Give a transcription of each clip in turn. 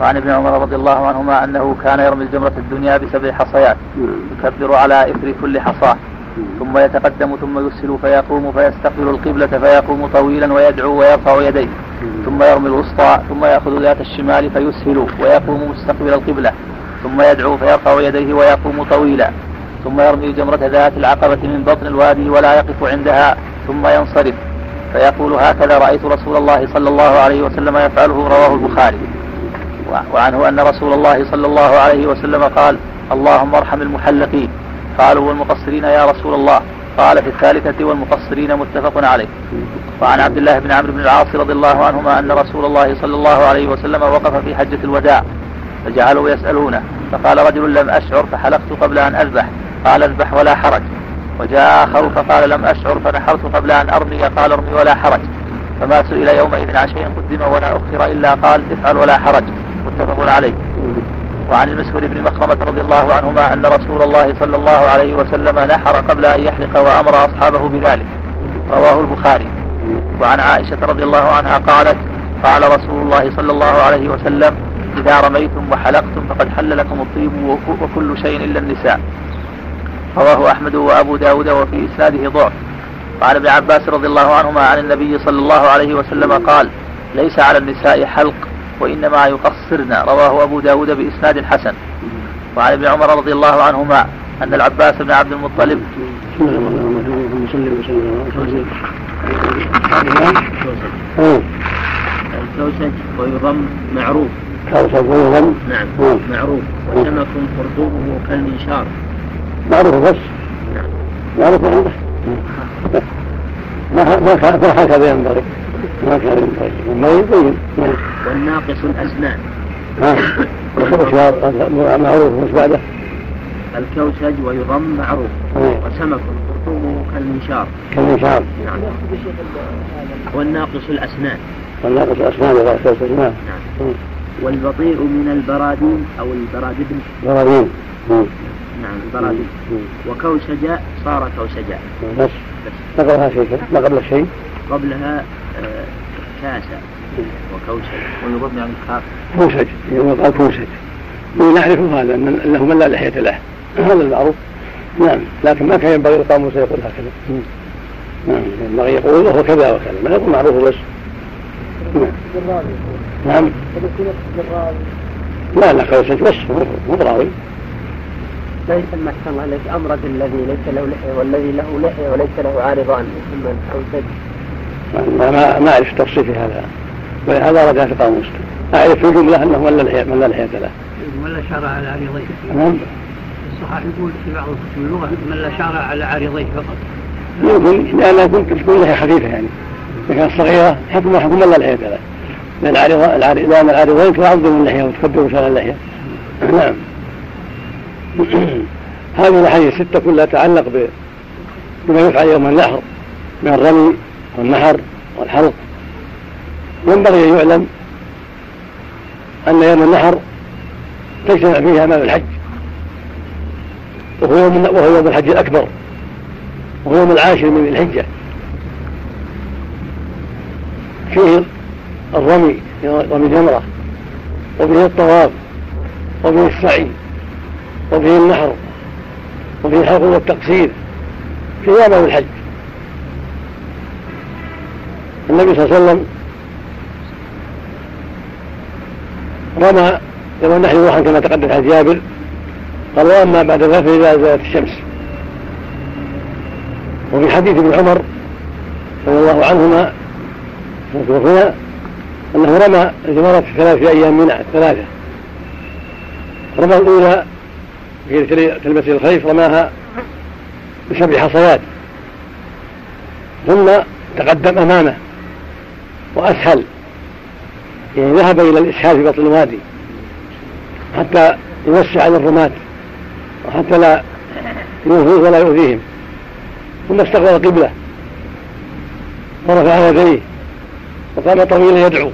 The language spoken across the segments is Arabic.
وعن ابن عمر رضي الله عنهما أنه كان يرمي الجمرة الدنيا بسبع حصيات. يكبر على إثر كل حصاة ثم يتقدم ثم يسهل فيقوم فيستقبل القبلة فيقوم طويلا ويدعو ويرفع يديه. ثم يرمي الوسطى ثم يأخذ ذات الشمال فيسهل ويقوم مستقبل القبلة. ثم يدعو فيرفع يديه ويقوم طويلا. ثم يرمي جمرة ذات العقبة من بطن الوادي ولا يقف عندها. ثم ينصرف. فيقول هكذا رأيت رسول الله صلى الله عليه وسلم يفعله رواه البخاري. وعنه أن رسول الله صلى الله عليه وسلم قال اللهم ارحم المحلقين. قالوا والمقصرين يا رسول الله. قال في الثالثة والمقصرين متفق عليه. وعن عبد الله بن عمرو بن العاص رضي الله عنهما أن رسول الله صلى الله عليه وسلم وقف في حجة الوداع فجعلوا يسألونه فقال رجل لم أشعر فحلقت قبل أن أذبح. قال اذبح ولا حرج. وجاء آخر فقال لم أشعر فنحرت قبل أن أرمي. قال ارمي ولا حرج. فما سئل يومئذ عن شيء قدم ولا أخر إلا قال افعل ولا حرج. متفق عليه. وعن المسور بن مخرمة رضي الله عنهما أن رسول الله صلى الله عليه وسلم نحر قبل أن يحلق وأمر أصحابه بذلك. رواه البخاري. وعن عائشة رضي الله عنها قالت قال رسول الله صلى الله عليه وسلم إذا رميتم وحلقتم فقد حل لكم الطيب وكل شيء إلا النساء رواه أحمد وأبو داود وفي إسناده ضعف. وعن ابن عباس رضي الله عنهما عن النبي صلى الله عليه وسلم قال ليس على النساء حلق وإنما يقصرن رواه أبو داود بإسناد حسن وعن ابن عمر رضي الله عنهما أن العباس بن عبد المطلب الكوسج ويضم معروف كوسج ويضم نعم معروف وسمك خرطومه كالمنشار معروف بس نعم معروف عنده ما ما هكذا ينبغي ما كان ما يبين والناقص الأسنان معروف مش بعده؟ الكوسج ويضم معروف. وسمك خرطومه كالمنشار. كالمنشار. نعم. والناقص الأسنان. والناقص الأسنان إذا كوسج نعم. والبطيء من البرادين أو البرادبن. برادين نعم البرادين وكوسج صار كوسجا بس. ما قبلها شيء. ما قبل شيء. قبلها كاسة وكوسج ويضم يعني الكاف كوسج يقال كوسج نعرف هذا أنه من لا لحية له. هذا المعروف. نعم. لكن ما كان ينبغي لقاء موسى يقول هكذا. نعم. ينبغي يقول وهو كذا وكذا. ما يقول معروف بس. نعم. نعم. لا لا كوسج بس. مو براوي. لا يسمى احسن الله امرد الذي ليس له لحية والذي له لحية وليس له عارضان. يسمى أوسج. ما ما أعرف التفصيل في هذا. ولهذا رجع في قاموس أعرف في الجمله أنه من لا لحيه من لا لحيه له. من لا شعر على عارضيه نعم. الصحاح يقول في بعض كتب اللغة من لا شعر على عارضيه فقط. يمكن لانها ممكن تكون لحيه خفيفة يعني. إذا كانت صغيرة حكم حكم من لا لحيه له. لأن العارض لأن العارضين تعظم اللحيه وتكبر شان اللحيه نعم. هذه الاحاديث السته كلها تتعلق بما يفعل يوم النحر من الرمي والنحر والحلق. ينبغي أن يعلم أن يوم النحر تجتمع فيه امام الحج. وهو يوم وهو يوم الحج الأكبر. وهو يوم العاشر من الحجة. فيه الرمي رمي جمره وفيه الطواف وفيه السعي وفيه النحر وفيه الحلق والتقصير في يوم الحج. النبي صلى الله عليه وسلم رمى يوم النحر روحا كما تقدم عن جابر قال وأما بعد ذلك فإذا زالت الشمس. وفي حديث ابن عمر رضي الله عنهما هنا أنه رمى الجمرات في أيام منى الثلاثه رمى الأولى في تلبس الخيف رماها بسبع حصيات. ثم تقدم أمامه. وأسهل. يعني ذهب إلى الإسهال في بطن الوادي. حتى يوسع على الرماة وحتى لا يوفوه ولا يؤذيهم. ثم استقبل القبلة ورفع يديه. وقام طويلا يدعو.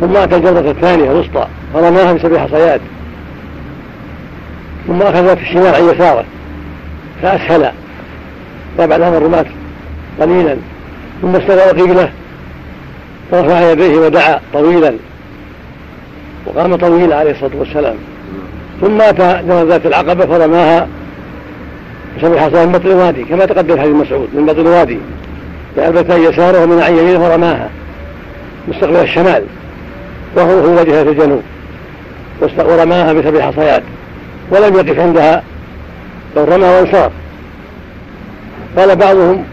ثم أتى الجرة الثانية الوسطى. فرماها بسبع حصيات. ثم أخذ في الشمال عن يساره. فأسهل. فبعد هذا الرماة قليلا. ثم استوى قبلة. ورفع يديه ودعا طويلا. وقام طويلا عليه الصلاة والسلام. ثم أتى ذات العقبة فرماها بسبع حصى من بطن الوادي كما تقدم حديث مسعود من بطن الوادي بألبتي يساره ومن عن يمينه فرماها مستقبل الشمال وهو هو وجهة الجنوب. ورماها بسبع حصيات. ولم يقف عندها بل رمى وانصار. قال بعضهم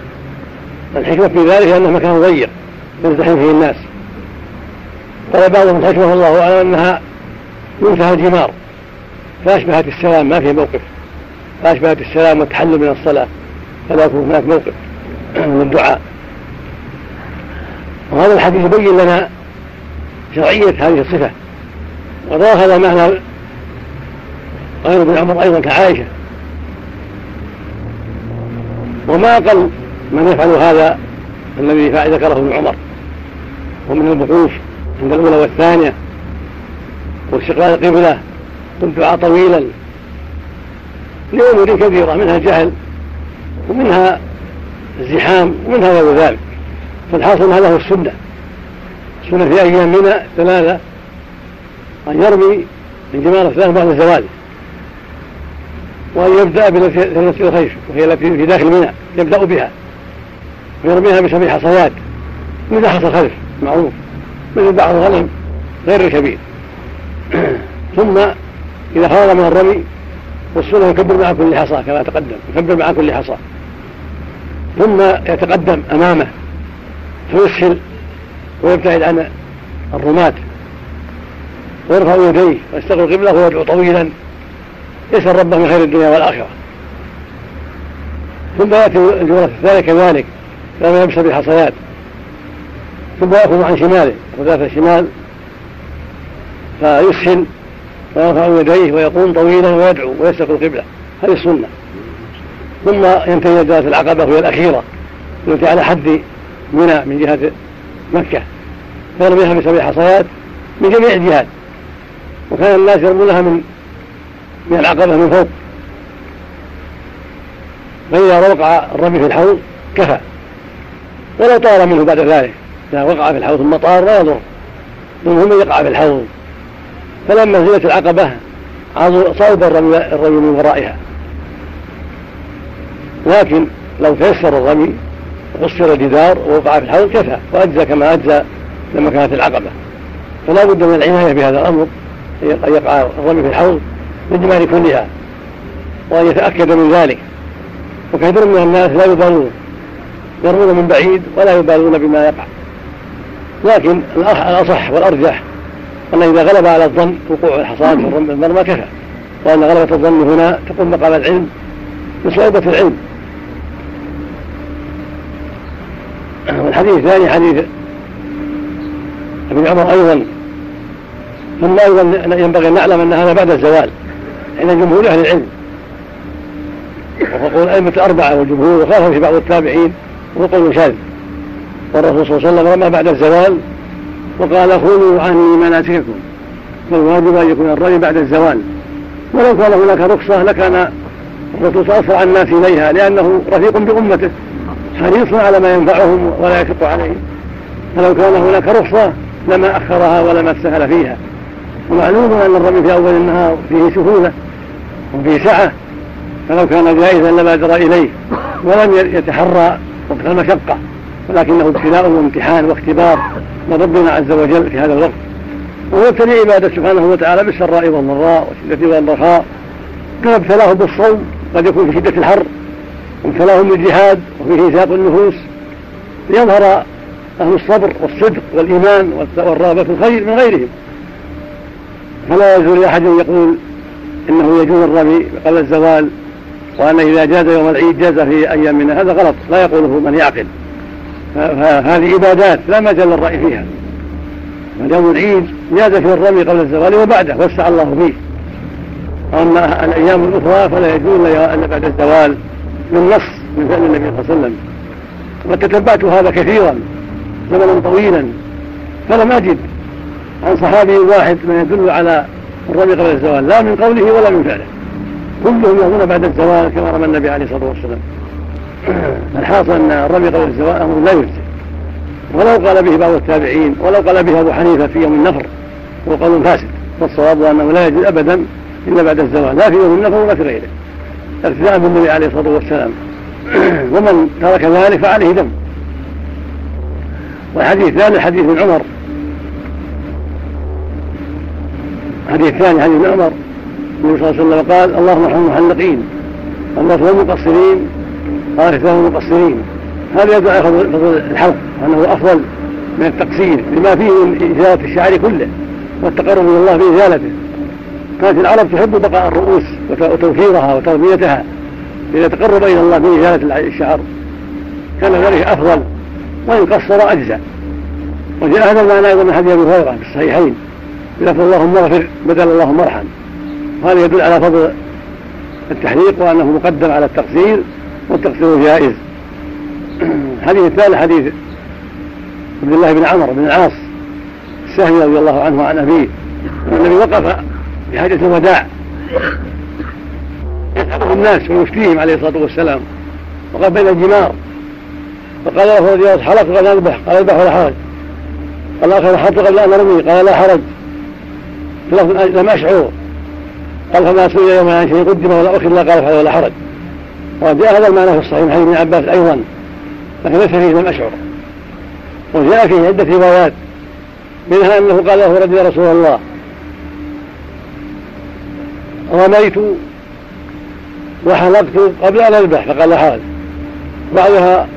الحكمة في ذلك أنه مكان ضيق. يزدحم فيه الناس. قال بعضهم الحكمة الله أعلم أنها منتهى الجمار فأشبهت السلام ما في موقف. فأشبهت السلام والتحلل من الصلاة فلا يكون هناك موقف من الدعاء وهذا الحديث يبين لنا شرعية هذه الصفة. وروى هذا معنى غير بن عمر أيضا كعائشة. وما أقل من يفعل هذا الذي ذكره ابن عمر. ومن البحوث عند الأولى والثانية واستقبال القبلة والدعاء طويلا. لأمور كثيرة منها الجهل ومنها الزحام ومنها غير ذلك. فالحاصل هذا هو السنة. السنة في أيام منى ثلاثة أن يرمي من جمال الثلاث بعد الزوال وأن يبدأ بالتي الخيش وهي التي في داخل منى يبدأ بها ويرميها بسبع حصيات مثل حصى الخلف معروف مثل بعض الغنم غير الكبير. ثم إذا فرغ من الرمي والسنة يكبر مع كل حصى كما تقدم يكبر مع كل حصى. ثم يتقدم أمامه فيسهل ويبتعد عن الرماة. ويرفع يديه ويستقبل قبله ويدعو طويلا. يسأل ربه من خير الدنيا والآخرة. ثم يأتي الجمرة الثانية كذلك لما يمسح بالحصيات ثم يأخذ عن شماله وذات الشمال فيسهل ويرفع يديه ويقوم طويلا ويدعو ويستقبل القبلة. هذه السنة. ثم ينتهي ذات العقبة وهي الأخيرة التي على حد منى من جهة مكة. فيرميها بسبع حصيات من جميع الجهات وكان الناس يرمونها من من العقبة من فوق. فإذا وقع الرمي في الحوض كفى ولو طار منه بعد ذلك. إذا وقع في الحوض ثم طار لا يضر المهم يقع في الحوض؟ فلما نزلت العقبة صوب الرمي, من ورائها. لكن لو تيسر الرمي وقصر الجدار ووقع في الحوض كفى وأجزى كما أجزى لما كانت العقبة. فلا بد من العناية بهذا الأمر أن يقع الرمي في الحوض بالجمال كلها وأن يتأكد من ذلك. وكثير من الناس لا يبالون يرمون من بعيد ولا يبالون بما يقع. لكن الأصح والأرجح أن إذا غلب على الظن وقوع الحصاد من المرمى كفى. وأن غلبة الظن هنا تقوم مقام العلم بصعوبة العلم. والحديث الثاني حديث ابن عمر أيضا. ثم أيضا ينبغي أن نعلم أن هذا بعد الزوال عند جمهور أهل العلم. وقول الأئمة الأربعة والجمهور وخالف في بعض التابعين وهو قول شاذ. والرسول صلى الله عليه وسلم رمى بعد الزوال وقال خذوا عني مناسككم فالواجب أن يكون الرمي بعد الزوال. ولو كان هناك رخصة لكان الرسول أسرع الناس إليها لأنه رفيق بأمته حريص على ما ينفعهم ولا يشق عليهم. فلو كان هناك رخصة لما أخرها ولما استهل فيها. ومعلوم أن الرمي في أول النهار فيه سهولة وفيه سعة. فلو كان جائزا لبادر إليه ولم يتحرى وقت المشقة. ولكنه ابتلاء وامتحان واختبار من ربنا عز وجل في هذا الوقت. وهو ابتلي عباده سبحانه وتعالى بالسراء والضراء والشدة والرخاء كما ابتلاه بالصوم قد يكون في شدة الحر. وابتلاهم بالجهاد وفيه إيثاق النفوس. ليظهر أهل الصبر والصدق والإيمان والرغبة في الخير من غيرهم. فلا يجوز لأحد يقول إنه يجوز الرمي قبل الزوال وأن إذا جاز يوم العيد جاز في أيام منها هذا غلط لا يقوله من يعقل. فهذه عبادات لا مجال للرأي فيها. يوم العيد جاز في الرمي قبل الزوال وبعده وسع الله فيه. أما الأيام الأخرى فلا يجوز إلا بعد الزوال من نص من فعل النبي صلى الله عليه وسلم. وقد تتبعت هذا كثيرا زمنا طويلا. فلم أجد عن صحابي واحد من يدل على الرمي قبل الزوال لا من قوله ولا من فعله. كلهم يرمون بعد الزوال كما رمى النبي عليه الصلاة والسلام. الحاصل أن الرمي قبل الزوال أمر لا يجزي ولو قال به بعض التابعين ولو قال به أبو حنيفة في يوم النفر هو قول فاسد والصواب أنه لا يجوز ابدا إلا بعد الزوال لا في يوم النفر ولا في غيره. اقتداء بالنبي عليه الصلاة والسلام. ومن ترك ذلك فعليه دم والحديث الثاني حديث ابن عمر. الحديث الثاني حديث ابن عمر. النبي صلى الله عليه وسلم قال اللهم ارحم المحلقين الناس المقصرين. قال كتاب المقصرين. هذا يدعو على فضل الحلق أنه أفضل من التقصير لما فيه من إزالة الشعر كله والتقرب إلى الله بازالته كانت العرب تحب بقاء الرؤوس وتوفيرها وتربيتها إذا تقرب إلى الله بازاله الشعر. كان ذلك أفضل وإن قصر اجزاء وجاء هذا المعنى أيضا من حديث أبي هريرة في الصحيحين. بلفظ اللهم اغفر بدل اللهم ارحم وهذا يدل على فضل التحريق وأنه مقدم على التقصير. والتقصير جائز. الحديث الثالث حديث عبد الله بن عمرو بن العاص السهمي رضي الله عنه وعن أبيه. النبي وقف في حاجة الوداع. يسأله الناس ويفتيهم عليه الصلاة والسلام. وقف بين الجمار. فقال له رضي الله حلق قال أذبح؟ قال أذبح ولا حرج. قال آخر حط قبل أن أرمي. قال لا حرج. لم أشعر. قال فما سئل يوم عن شيء قدم ولا أخر لا قال ولا حرج. وجاء هذا المعنى في الصحيح حديث ابن عباس أيضا لكن ليس فيه لم اشعر وجاء فيه عدة روايات منها انه قال له رجل يا رسول الله رميت وحلقت قبل أن أذبح. فقال حرج بعدها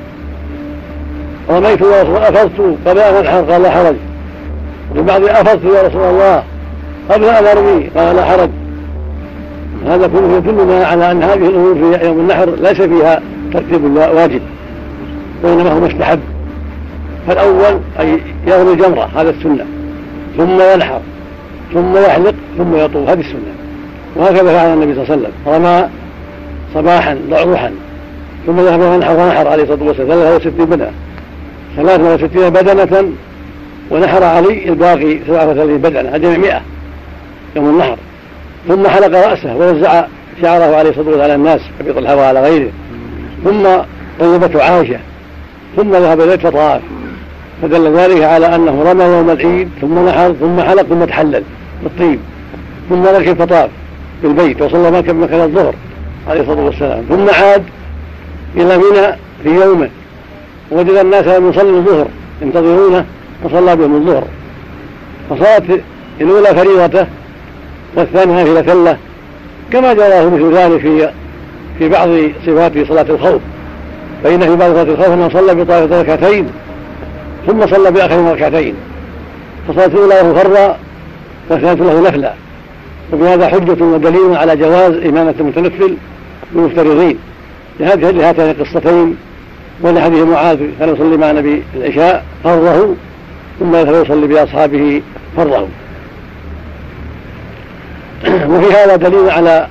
رميت يا رسول الله افضت قبل أن انحر قال لا حرج. وفي بعض أفضت يا رسول الله قبل أن أرمي. قال لا حرج. هذا كله يدلنا على أن هذه الأمور في يوم النحر ليس فيها ترتيب واجب وإنما هو مستحب. فالأول أي يرمي الجمرة هذا السنة. ثم ينحر ثم يحلق ثم يطوف هذه السنة. وهكذا فعل النبي صلى الله عليه وسلم. رمى صباحا ضعوحا ثم ذهب ونحر ونحر عليه الصلاة والسلام. 63 بدنه 63 بدنة ونحر علي الباقي 37 بدنه الجميع 100 يوم النحر. ثم حلق رأسه ووزع شعره عليه الصلاة على الناس أبي طلحة وعلى غيره. ثم طيبته عائشة ثم ذهب إليه فطاف فدل ذلك على أنه رمى يوم العيد ثم نحر ثم حلق ثم تحلل بالطيب. ثم ركب فطاف في البيت وصلى مكان مكان الظهر عليه الصلاة والسلام. ثم عاد إلى منى في يومه. وجد الناس لم يصلوا الظهر ينتظرونه فصلى بهم الظهر. فصارت الأولى فريضته والثانية نافلة له كما جراه مثل ذلك في في بعض صفات صلاة الخوف. فإن في بعض صلاة الخوف أنه صلى بطائفة ركعتين ثم صلى بآخر ركعتين فصلاة الأولى له فرا والثانية له نفلا. وبهذا حجة ودليل على جواز إمامة المتنفل بالمفترضين لهاتين القصتين. ولحديث معاذ كان يصلي مع النبي العشاء فرضه؟ ثم يذهب يصلي بأصحابه فرضه؟ وفي هذا دليل على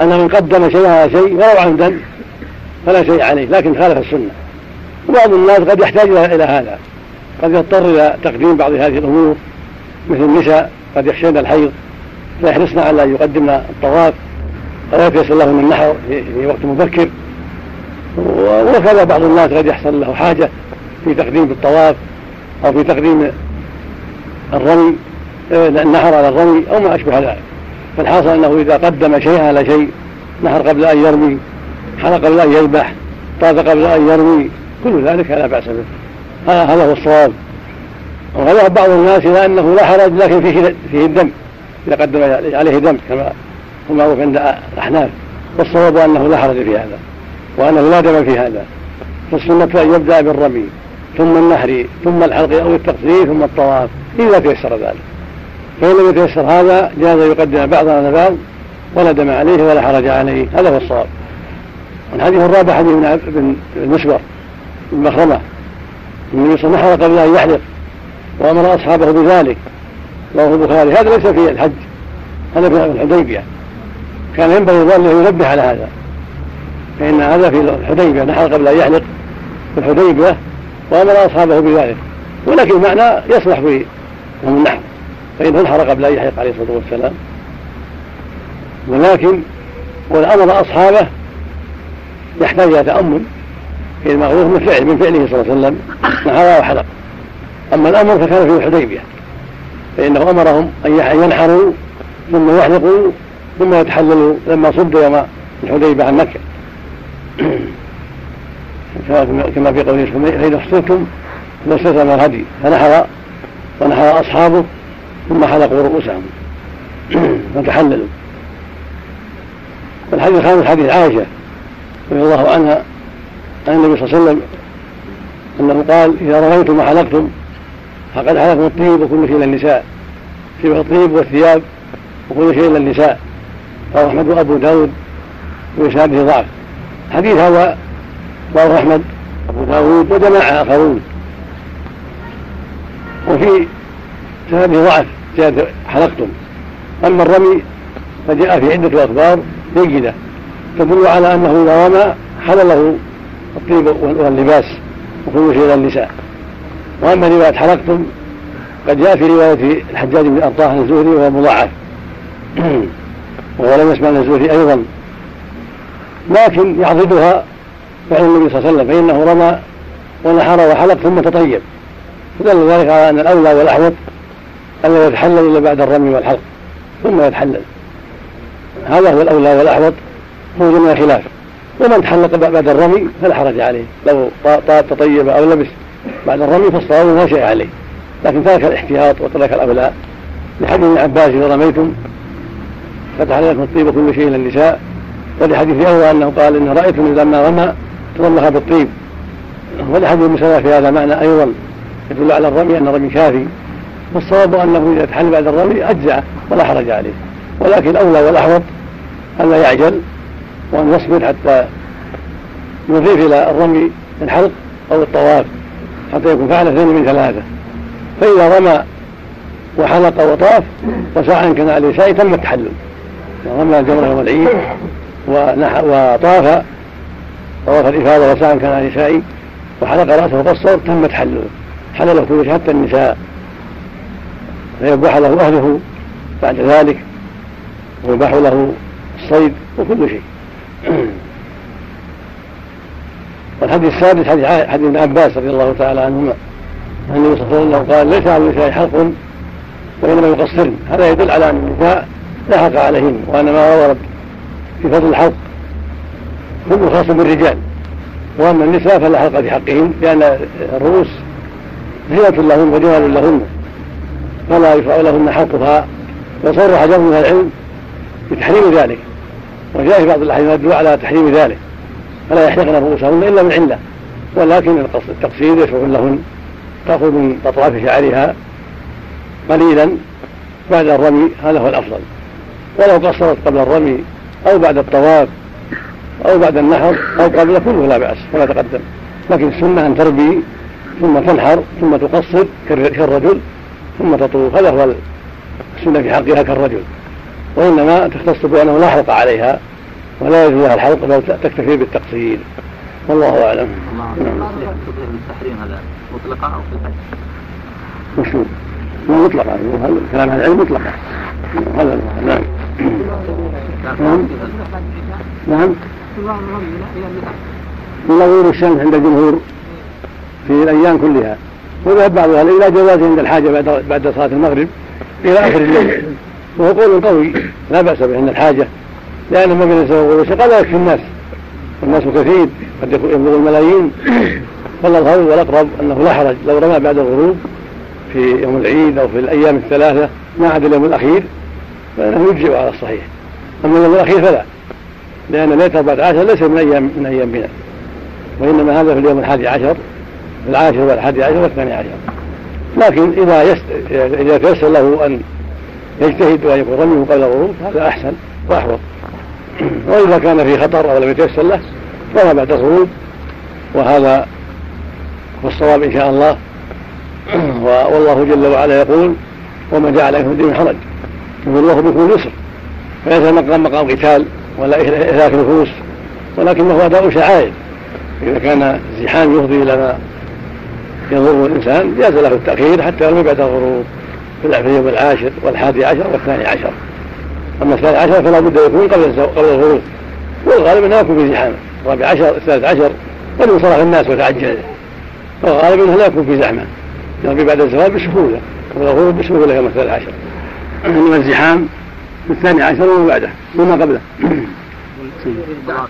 أن من قدم شيء على شيء ولو عمدا فلا شيء عليه لكن خالف السنة. وبعض الناس قد يحتاج إلى هذا. قد يضطر إلى تقديم بعض هذه الأمور مثل النساء قد يخشين الحيض فيحرصن على أن يقدمن الطواف أو يتيسر لهن النحر في وقت مبكر. وكذا بعض الناس قد يحصل له حاجة في تقديم الطواف أو في تقديم الرمي النحر على الرمي أو ما أشبه ذلك. فالحاصل أنه إذا قدم شيئا على شيء نحر قبل أن يرمي حلق قبل أن يذبح طاف قبل أن يرمي كل ذلك لا بأس به. هذا هو الصواب. وذهب بعض الناس إلى أنه لا حرج لكن فيه فيه الدم إذا قدم عليه دم كما هو معروف عند الأحناف. والصواب أنه لا حرج في هذا وأنه لا دم في هذا. فالسنة أن يبدأ بالرمي ثم النحر ثم الحلق أو التقصير ثم الطواف إذا تيسر ذلك. فإن لم يتيسر هذا جاز يقدم بعض على بعض ولا دم عليه ولا حرج عليه هذا هو الصواب. والحديث الرابع حديث بن المسور بن مخرمة. النبي صلى الله عليه وسلم قبل أن يحلق وأمر أصحابه بذلك. رواه البخاري. هذا ليس في الحج هذا في الحديبية. كان ينبغي الظن ينبه على هذا. فإن هذا في الحديبية نحر قبل أن يحلق في الحديبية وأمر أصحابه بذلك. ولكن المعنى يصلح في النحر فإنه انحر قبل أن يحلق عليه الصلاة والسلام. ولكن والأمر أصحابه يحتاج إلى تأمل في المعروف من فعل من فعله صلى الله عليه وسلم نحر وحلق أما الأمر فكان في الحديبية فإنه أمرهم أن ينحروا ثم يحلقوا ثم يتحللوا لما صد يوم الحديبة عن مكة. كما في قوله فإذا احصرتم فاستلزم الهدي. فنحر ونحر أصحابه ثم حلقوا رؤوسهم. فتحللوا والحديث الخامس حديث عائشة رضي الله عنها عن النبي صلى الله عليه وسلم أنه قال إذا رميتم وحلقتم فقد حلقتم الطيب وكل شيء للنساء شبه الطيب والثياب وكل شيء للنساء رواه أحمد وأبو داود وإسناده ضعف. حديث هذا رواه أحمد أبو داود وجماعة آخرون. وفي سنده ضعف. زيادة حلقتم. أما الرمي فجاء في عدة أخبار جيدة تدل على أنه إذا رمى حل له الطيب واللباس وكل شيء للنساء وأما رواية حلقتم قد جاء في رواية الحجاج بن أرطاه الزهري وهو مضاعف. وهو لم يسمع الزهري أيضا. لكن يعضدها فعل النبي صلى الله عليه وسلم فإنه رمى ونحر وحلق ثم تطيب. فدل ذلك على أن الأولى والأحوط ألا يتحلل إلا بعد الرمي والحلق ثم يتحلل. هذا هو الأولى والأحوط خروج من الخلاف. ومن تحلق بعد الرمي فلا حرج عليه. لو طاب تطيب أو لبس بعد الرمي فالصواب لا شيء عليه. لكن ترك الاحتياط وترك الأولى لحديث ابن عباس إذا رميتم فتح لكم الطيب كل شيء للنساء ولحديث أول أنه قال إن رأيتم لما رمى تضمها بالطيب. ولحديث ابن في هذا معنى أيضا يدل على الرمي أن الرمي كافي. والصواب أنه إذا تحل بعد الرمي أجزأ ولا حرج عليه. ولكن الأولى والأحوط أن لا يعجل وأن يصبر حتى يضيف إلى الرمي الحلق أو الطواف حتى يكون فعل اثنين من ثلاثة. فإذا رمى وحلق وطاف وسعى كان عليه سعي تم التحلل. رمى الجمرة يوم العيد وطاف طواف الإفاضة وسعى كان عليه سعي وحلق رأسه وقصر تم تحلله حلله كل حتى النساء. فيباح له أهله بعد ذلك ويباح له الصيد وكل شيء. والحديث السادس حديث ابن عباس رضي الله تعالى عنهما أن النبي صلى الله عليه وسلم قال ليس على النساء حلق وإنما يقصرن. هذا يدل على أن النساء لا حق عليهن وأن ما ورد في فضل الحلق كله خاص بالرجال وأما النساء فلا حلق في حقهن لأن الرؤوس زينة لهن وجمال لهن. فلا يشرع لهن حلقها وصرح جمع من العلم بتحريم ذلك. وجاء في بعض الأحاديث يدل على تحريم ذلك. فلا يحلقن رؤوسهن إلا من عله ولكن التقصير يشرع لهن. تاخذ من اطراف شعرها قليلا بعد الرمي هذا هو الأفضل. ولو قصرت قبل الرمي أو بعد الطواف أو بعد النحر أو قبل كله لا بأس كما تقدم. لكن السنة أن تربي ثم تنحر ثم تقصر كالرجل ثم تطوف. هذا هو السنة في حقها كالرجل. وإنما تختص بأنه لا حلق عليها ولا يجوز لها الحلق بل تكتفي بالتقصير. والله أعلم. نعم. التحريم هذا مطلقة أو في الحج؟ مشهور مطلقة كلام العلم مطلقة هذا نعم. نعم. نعم غير الشمس عند الجمهور في الأيام كلها. وذهب بعض أهل إلى جوازه عند الحاجة بعد بعد صلاة المغرب إلى آخر الليل. وهو قول قوي لا بأس به عند الحاجة. لأن ما بين الزواج والوسقى لا يكفي الناس. والناس كثير قد يبلغ الملايين. فالأظهر والأقرب أنه لا حرج. لو رمى بعد الغروب في يوم العيد أو في الأيام الثلاثة ما عدا اليوم الأخير فإنه يجزئ على الصحيح. أما اليوم الأخير فلا لأن ليلة 14 ليس من أيام من أيام بنا وإنما هذا في اليوم الحادي عشر. العاشر والحادي عشر والثاني عشر. لكن إذا. إذا تيسر له أن يجتهد وأن يكون رميه قبل الغروب هذا أحسن وأحوط. وإذا كان في خطر أو لم يتيسر له رمى بعد الغروب. وهذا هو الصواب إن شاء الله. والله جل وعلا يقول وما جعل عليكم الدين حرج يقول الله بكم يسر فليس مقام مقام قتال ولا اهلاك نفوس ولكنه أداء شعائر. إذا كان الزحام يفضي إلى ما يضر الإنسان جاز له التأخير حتى يرمي بعد الغروب. في اليوم العاشر والحادي عشر والثاني عشر. أما الثاني عشر فلا بد يكون قبل قبل الغروب. والغالب أنه يكون في زحام. الرابع عشر الثالث عشر قد انصرف الناس وتعجل. والغالب أنه لا يكون في زحمة. يرمي بعد الزوال بسهولة. والغروب بسهولة يوم الثالث عشر. إنما الزحام في الثاني عشر وما بعده وما قبله.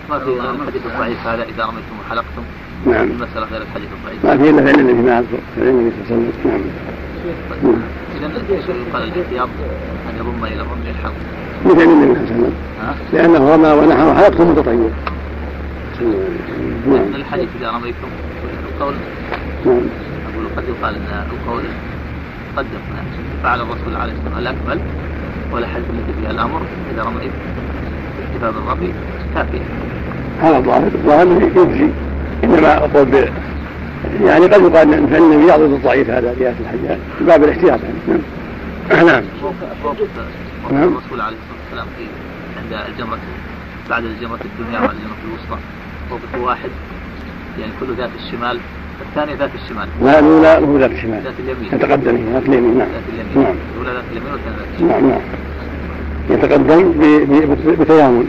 ما في الحديث الضعيف هذا إذا رميتم وحلقتم. نعم. المساله غير الحديث الضعيف. ما في إلا فعل النبي ما اذكر فعل النبي صلى الله عليه وسلم. نعم. إذا يقال الاحتياط أن يضم إلى الرمي الحلق مثل النبي صلى الله عليه وسلم. لأنه رمى ونحى وحلقته متطيب نعم. الحديث إذا رميتم القول نعم. أقول قد يقال إن القول قدم فعل الرسول عليه الصلاة والسلام الاكمل والحديث التي فيها الأمر إذا رميت. اكتفاء بالرمي كافية. هذا ظاهر الظاهر يجزي. إنما أقول ب يعني قد يقال ان النبي يعضد الضعيف هذا رياض الحجاج في باب الاحتياط يعني. نعم. نعم. نعم. الرسول عليه الصلاة والسلام في عند الجمرة بعد الجمرة الدنيا والجمره الوسطى. موقف واحد. يعني كل ذات الشمال. الثانية ذات الشمال. لا الأولى هو ذات الشمال. ذات اليمين. يتقدم ذات اليمين نعم. ذات اليمين. نعم. الأولى ذات اليمين والثانية ذات الشمال. نعم نعم. يتقدم بتيامن.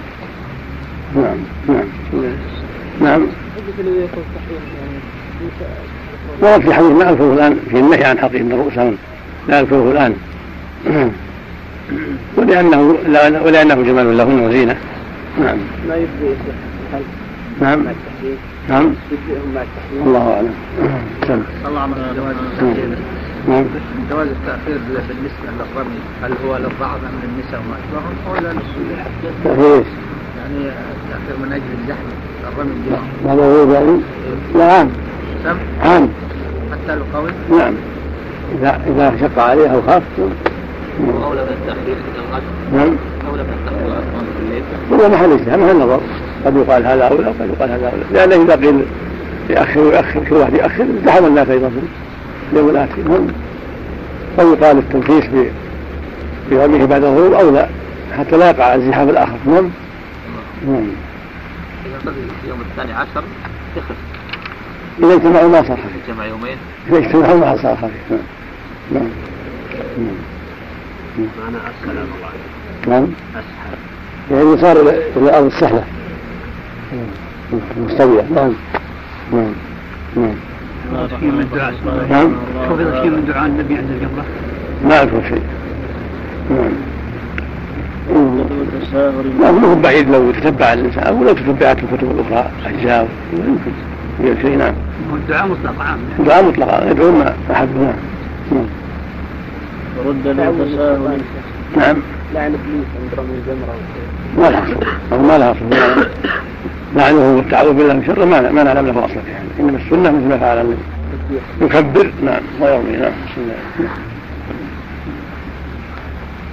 نعم نعم. نعم. ورد في حديث ما أذكره الآن في النهي عن حقيقة الرؤوس لا أذكره الآن. ولأنه ولأنه جمال لهن وزينة. نعم. ما يبدو نعم. نعم. الله أعلم. سلم الله عمر جواز التأخير. نعم. جواز التأخير بالنسبة للرمي هل هو للضعف من النساء وما أشبههم ولا تأخير. يعني التأخير من أجل الزحمة الرمي الجماعي هذا هو يعني لا عام سم؟ عام حتى القول نعم. إذا إذا شق عليه أو خاف أولى من التأخير إلى الغد. نعم. أولى من التأخير الأسمان في الليل هو محل اجتهاد محل نظر قد يقال هذا أولى وقد يقال هذا أولى. لأنه إذا قيل يأخر ويأخر كل واحد يأخر ازدحم الناس أيضا. في اليوم الآتي المهم قد يقال التنفيس برميه بعد الظهور أولى. حتى لا يقع الزحام الآخر. نعم. نعم إذا قد في اليوم الثاني عشر يخف إذا اجتمعوا ما صار خفيف جمع يومين. إذا اجتمعوا ما صار خفيف نعم. نعم. نعم معنى أسهل الله. نعم. أسهل. يعني صار إلى الأرض السهلة مستوية. نعم. نعم. نعم. شيء من دعاء نعم. حفظ شيء من دعاء النبي عند الجمرة ما أذكر شيء. نعم. لا مو بعيد لو تتبع الإنسان أو لو تتبعت الكتب الأخرى اجزاء يمكن يقول شيء نعم هو الدعاء مطلق عام دعاء مطلقا يدعو ما احب نعم نعم رد للتساهل نعم. لعن ابليس عند رمي الجمرة ما لها اصل أو ما لها اصل لعنه والتعوذ بالله من شره ما ما نعلم له اصل في هذا إنما السنة مثل ما فعل النبي. يكبر. نعم. ويرمي. نعم. بسم الله.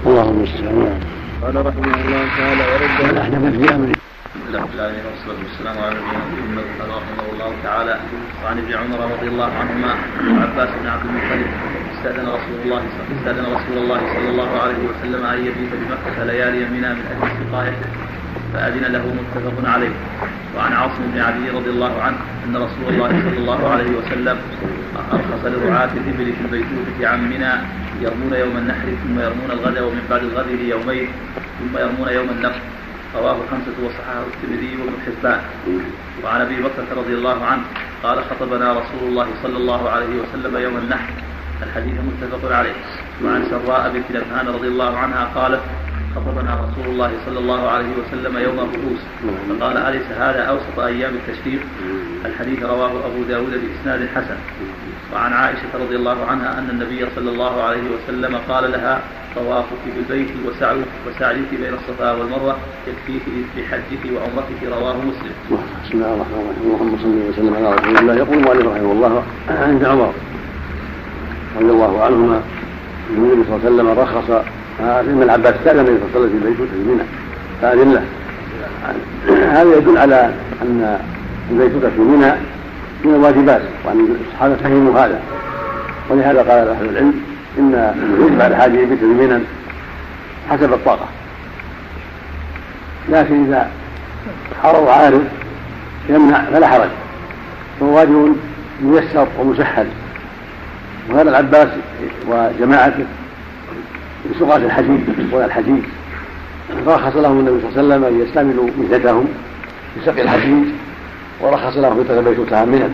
اللهم المستعان نعم قال رحمه الله تعالى ورد ولا احدث في الله رب العالمين والصلاة والسلام على نبينا محمد قال رحمه الله تعالى وعن ابن عمر رضي الله عنهما وعباس بن عبد المطلب استأذن رسول الله استأذن رسول الله صلى الله عليه وسلم أن يبيت بمكة ليالي منى من أجل سقايته فأذن له متفق عليه. وعن عاصم بن علي رضي الله عنه أن رسول الله صلى الله عليه وسلم أرخص لرعاة الإبل في البيتوتة عن منى يرمون يوم النحر ثم يرمون الغد ومن بعد الغد ليومين ثم يرمون يوم النفر رواه خمسة وصححه الترمذي وابن حبان. وعن أبي بكر رضي الله عنه قال خطبنا رسول الله صلى الله عليه وسلم يوم النحر. الحديث متفق عليه. وعن سراء بنت نبهان رضي الله عنها قالت خطبنا رسول الله صلى الله عليه وسلم يوم الرؤوس فقال أليس هذا أوسط أيام التشريق؟ الحديث رواه أبو داود بإسناد حسن. وعن عائشة رضي الله عنها أن النبي صلى الله عليه وسلم قال لها طوافك بالبيت وسعيك وسعيك بين الصفا والمروة يكفيك بحجك وعمرتك رواه مسلم. بسم الله الرحمن الرحيم. اللهم صل وسلم على رسول الله. يقول المؤلف رحمه الله عند عمر رضي الله عنهما النبي صلى الله عليه وسلم رخص ابن العباس استأذن النبي صلى الله عليه وسلم في بيته في منى فأذن له هذا يدل على أن البيتوتة في منى من الواجبات وأن الصحابة فهموا هذا. ولهذا قال أهل العلم إن يجب على حاجة يبيت بمنى حسب الطاقة. لكن إذا حرر عارض يمنع فلا حرج. فهو واجب ميسر ومسهل. وهذا العباس وجماعته بسقاة الحديد ولا الحديد فرخص لهم النبي صلى الله عليه وسلم أن يستعملوا مهنتهم في سقي الحديد ورخص لهم في تغبيت تامنا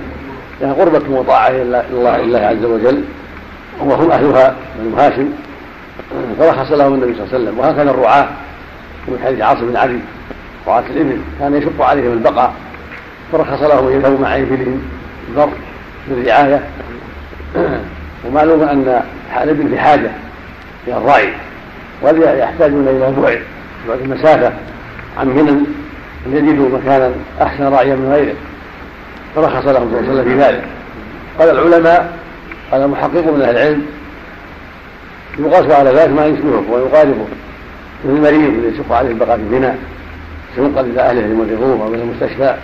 لها قربة وطاعة إلى الله, عز وجل وهم أهلها بنو هاشم. فرخص لهم النبي صلى الله عليه وسلم. وهكذا الرعاة ومن حديث عاصم بن علي وعاص الإبل كان يشق عليهم البقاء. فرخص لهم ان يذهبوا مع ابلهم الضر بالرعايه ومعلوم أن الابل في حاجة. إلى الراعي وهذا يحتاجون إلى البعد بعد المسافه عن منى ان يجدوا مكانا أحسن راعيا من غيره. فرخص لهم صلى الله عليه وسلم في ذلك. قال العلماء قال المحقق من أهل العلم يقاس على ذلك ما يشبهه ويقاربه مثل المريض الذي يشق عليه البقاء في منى سينقل إلى أهله ليمرضوه أو إلى المستشفى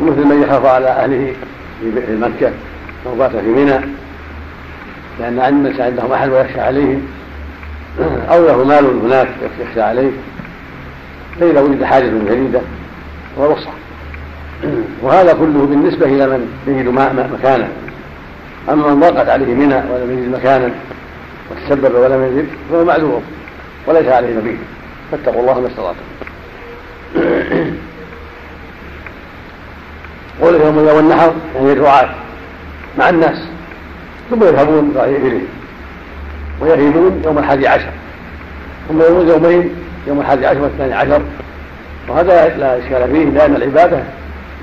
ومثل من يخاف على أهله في مكة أو بات في منى. لأن الناس عندهم أحد ويخشى عليهم. أو له مال هناك يخشى عليه. فإذا وجد حاجة جديدة هو رخصه وهذا كله بالنسبة إلى من يجد مكانا. أما من ضاقت عليه منى ولم يجد مكانا وتسبب ولم يجد فهو معذور وليس عليه نبي. فاتقوا الله ما استطعتم. قول يوم يوم النحر يعني الرعاة مع الناس. ثم يذهبون إليه ويهيمون يوم الحادي عشر. ثم يوم يومين يوم الحادي عشر والثاني عشر. وهذا لا إشكال فيه لأن العبادة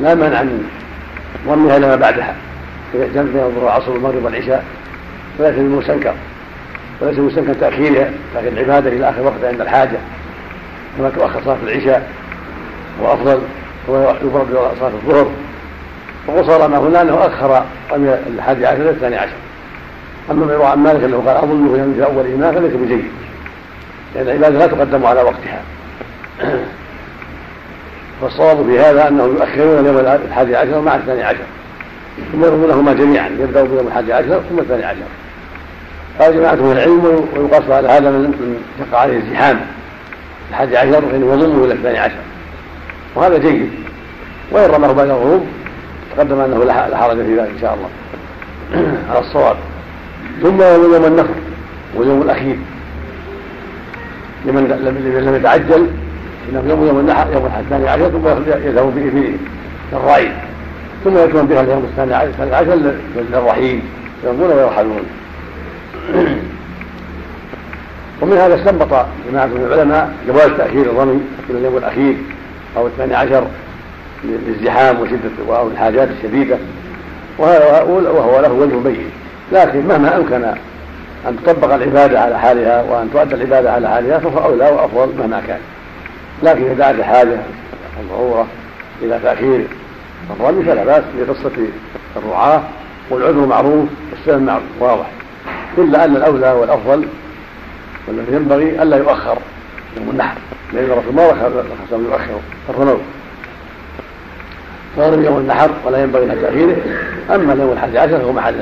لا مانع من ضمها إلى ما بعدها. إذا جمع بين الظهر والعصر والمغرب والعشاء فليس بالمستنكر. وليس المستنكر تأخيرها لكن العبادة إلى آخر وقت عند الحاجة. كما تؤخر صلاة العشاء وأفضل ويفرض صلاة الظهر. وقصر ما هنا أنه أخر الحادي عشر إلى الثاني عشر. أما ما يروى عن مالك أنه قال أظنه في أول إيمان فليس بجيد. لأن العبادة لا تقدم على وقتها. فالصواب في هذا أنهم يؤخرون اليوم الحادي عشر مع الثاني عشر. ثم يرمونهما جميعا. يبدأوا باليوم الحادي عشر ثم الثاني عشر. قال جماعة من العلم ويقاس على هذا من شق عليه الزحام. الحادي عشر فإنه يضمه إلى الثاني عشر. وهذا جيد. وإن رماه بعد الغروب تقدم أنه لا حرج في ذلك إن شاء الله. على الصواب. ثم يوم النفر واليوم الأخير لمن لم يتعجل إنه يوم يوم النحر يوم الثاني عشر ثم يذهب به للرعي ثم يكون بها اليوم الثاني عشر للرحيل يرمون ويرحلون. ومن هذا استنبط جماعة من العلماء جواز تأخير الرمي إلى اليوم الأخير أو الثاني عشر للازدحام وشدة أو الحاجات الشديدة. وهو له وجه بين لكن مهما أمكن أن تطبق العبادة على حالها وأن تؤدى العبادة على حالها فهو أولى وأفضل مهما كان. لكن إذا دعت الحاجة الضرورة إلى تأخير الرمي فلا بأس لقصة الرعاة والعذر معروف والسلم معروف واضح. إلا أن الأولى والأفضل والذي ينبغي ألا يؤخر يوم النحر. لأن الرسول ما رخص أن يؤخر الرمو فهو يوم النحر ولا ينبغي له تأخيره. أما اليوم الحادي عشر فهو محل.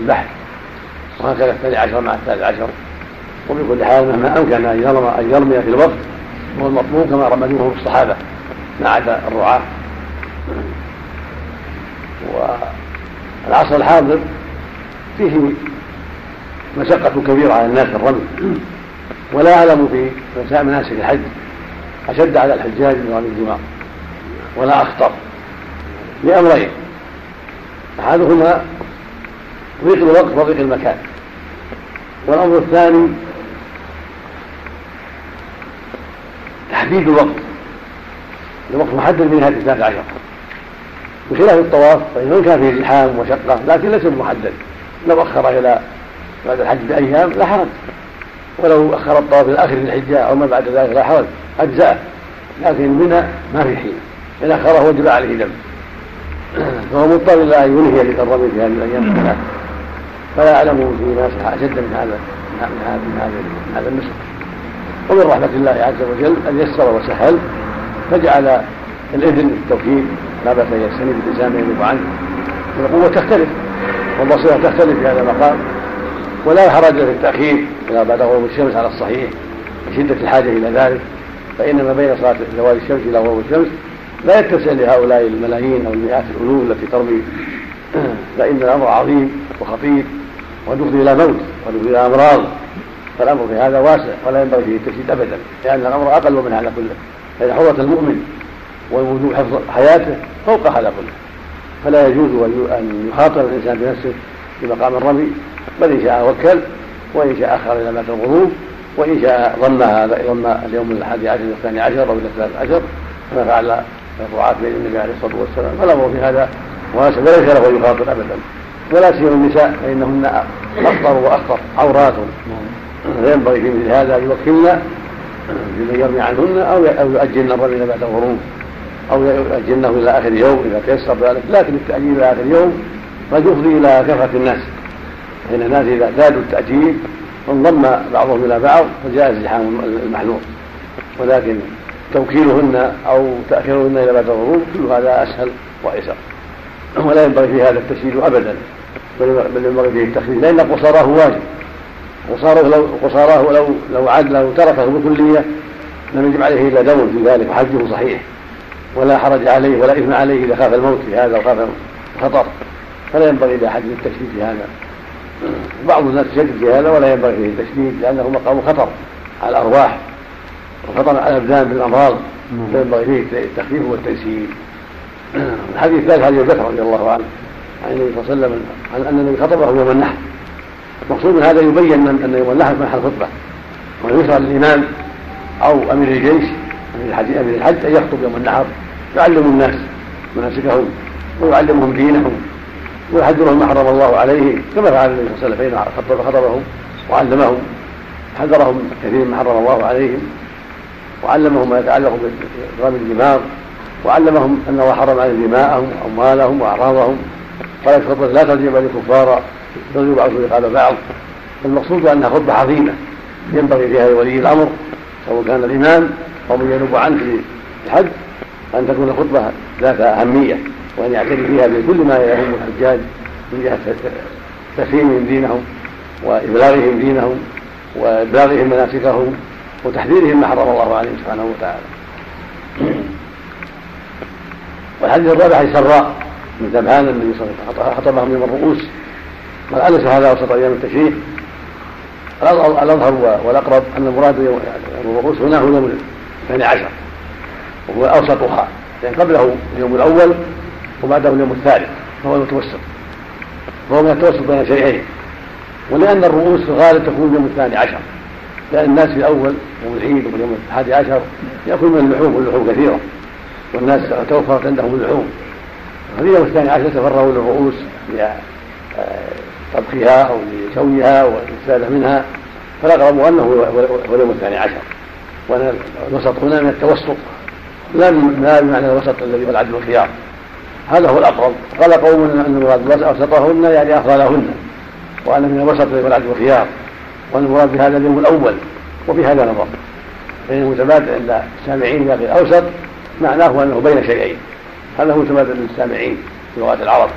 البحث وهكذا الثاني عشر مع الثالث عشر. وبكل حال مهما أمكن أن يرمى أن يرمي في الوقت هو المطلوب كما رمزوه الصحابة ما عدا الرعاة. والعصر الحاضر فيه مشقة كبيرة على الناس الرمي. ولا أعلم في مناسك الحج. أشد على الحجاج من رمي الجمار ولا أخطر. لأمرين. أحدهما ضيق الوقت وضيق المكان. والأمر الثاني تحديد الوقت. الوقت محدد من هذه الثالث عشر. بخلاف الطواف فإنه كان فيه زحام وشقة لكن ليس محدد لو أخر إلى بعد الحج بأيام لا حرج. ولو أخر الطواف إلى آخر الحجة أو ما بعد ذلك لا حرج. أجزاء. لكن منى ما في حين. إن أخره وجب عليه دم. فهو مضطر إلى أن ينهي الرمي في هذه الأيام. الثلاث فلا أعلم في ناس أشد من هذا من هذا من هذا من هذا النسك ومن رحمة الله عز وجل أن يسر وسهل فجعل الإذن بالتوكيد لا بأس أن يستند الإنسان ينوب عنه. والقوة تختلف والبصيرة تختلف في هذا المقام. ولا حرج في التأخير إلى بعد غروب الشمس على الصحيح لشدة الحاجة إلى ذلك. فإن ما بين صلاة زوال الشمس إلى غروب الشمس لا يتسع لهؤلاء الملايين أو المئات الألوف التي ترمي فإن الأمر عظيم وخطير ودخل إلى موت ودخل إلى أمراض. فالأمر في هذا واسع ولا ينبغي فيه التشديد أبدا لأن الأمر أقل من هذا كله فإن حرة المؤمن ووجوب حفظ حياته فوق هذا كله. فلا يجوز أن يخاطر الإنسان بنفسه في مقام الرمي بل إن شاء وكل وإن شاء أخر إلى مات الغروب وإن شاء ضم هذا ضم اليوم الحادي عشر والثاني عشر أو إلى الثالث عشر كما فعل الرعاة بين النبي عليه الصلاة والسلام. فالأمر في هذا وليس له يخاطر أبدا. ولا سيما النساء فإنهن أخطر وأخطر عورات. فينبغي في مثل هذا أن يوكلن بمن يرمي عنهن أو أو يؤجلن الرمي بعد الغروب أو يؤجلنه إلى آخر يوم إذا تيسر ذلك. لكن التأجيل إلى آخر يوم قد يفضي إلى كثرة الناس. فإن الناس إذا زادوا التأجيل وانضم بعضهم إلى بعض فجاء ازدحام المحلول ولكن توكيلهن أو تأخيرهن إلى بعد الغروب كل هذا أسهل وأيسر. ولا ينبغي في هذا التسهيل أبدا بل ينبغي فيه التخفيف. لأن قصاراه واجب. قصاره لو قصاراه لو لو عاد لو تركه بكلية لم يجب عليه إلا دم في ذلك وحجه صحيح. ولا حرج عليه ولا إثم عليه إذا خاف الموت في هذا وخاف الخطر فلا ينبغي لأحد التشديد في هذا. بعض الناس يشدد في هذا ولا ينبغي فيه التشديد لأنه مقام خطر على الأرواح وخطر على الأبدان بالأمراض. فينبغي فيه التخفيف والتيسير الحديث الثالث حديث بكر رضي الله عنه عن النبي صلى الله عليه وسلم عن أن النبي خطبه يوم النحر المقصود من هذا يبين أن يوم النحر محل خطبة. ويشرع للإمام أو أمير الجيش أمير الحج أن يخطب يوم النحر يعلم الناس مناسكهم ويعلمهم دينهم ويحذرهم ما حرم الله عليه كما فعل النبي صلى الله عليه وسلم حين خطبهم وعلمهم حذرهم كثير ما حرم الله عليهم وعلمهم ما يتعلق برمي الدماغ وعلمهم أن الله حرم عليهم دماءهم وأموالهم وأعراضهم. قال الخطبه لا بني كفارا يرجو بعضهم رقاب بعض. المقصود أنها خطبة عظيمة. ينبغي فيها لولي الأمر سواء كان الإمام أو من ينوب عنه في الحج أن تكون الخطبة ذات أهمية وأن يعتني فيها بكل ما يهم الحجاج من جهة تفهيمهم دينهم وإبلاغهم دينهم وإبلاغهم مناسكهم وتحذيرهم ما حرم الله عليهم سبحانه وتعالى. والحديث الرابع حديث سراء من تبعان النبي صلى الله عليه وسلم خطبهم يوم الرؤوس. قال أليس هذا وسط أيام التشريق؟ الأظهر والأقرب أن المراد يوم الرؤوس هنا هو يوم الثاني عشر وهو أوسطها لأن يعني قبله اليوم الأول وبعده اليوم الثالث فهو المتوسط فهو من التوسط بين شيئين ولأن الرؤوس في الغالب تكون يوم الثاني عشر لأن الناس في الأول يوم العيد وفي اليوم الحادي عشر يأكل من اللحوم واللحوم كثيرة. والناس توفرت عندهم اللحوم. ففي اليوم الثاني عشر تفرغوا للرؤوس لطبخها أو لشويها والاستفادة منها فالأقرب أنه هو اليوم الثاني عشر. وأن الوسط هنا من التوسط لا لا بمعنى الوسط الذي هو العدل والخيار. هذا هو الأقرب. قال قوم أن المراد أوسطهن يعني أفضلهن. وأن من الوسط الذي هو العدل والخيار. المراد بهذا اليوم الأول. وفي هذا نظر. فإن المتبادل عند السامعين في الأوسط معناه أنه بين شيئين. هذا هو متبادل للسامعين في لغات العرب؟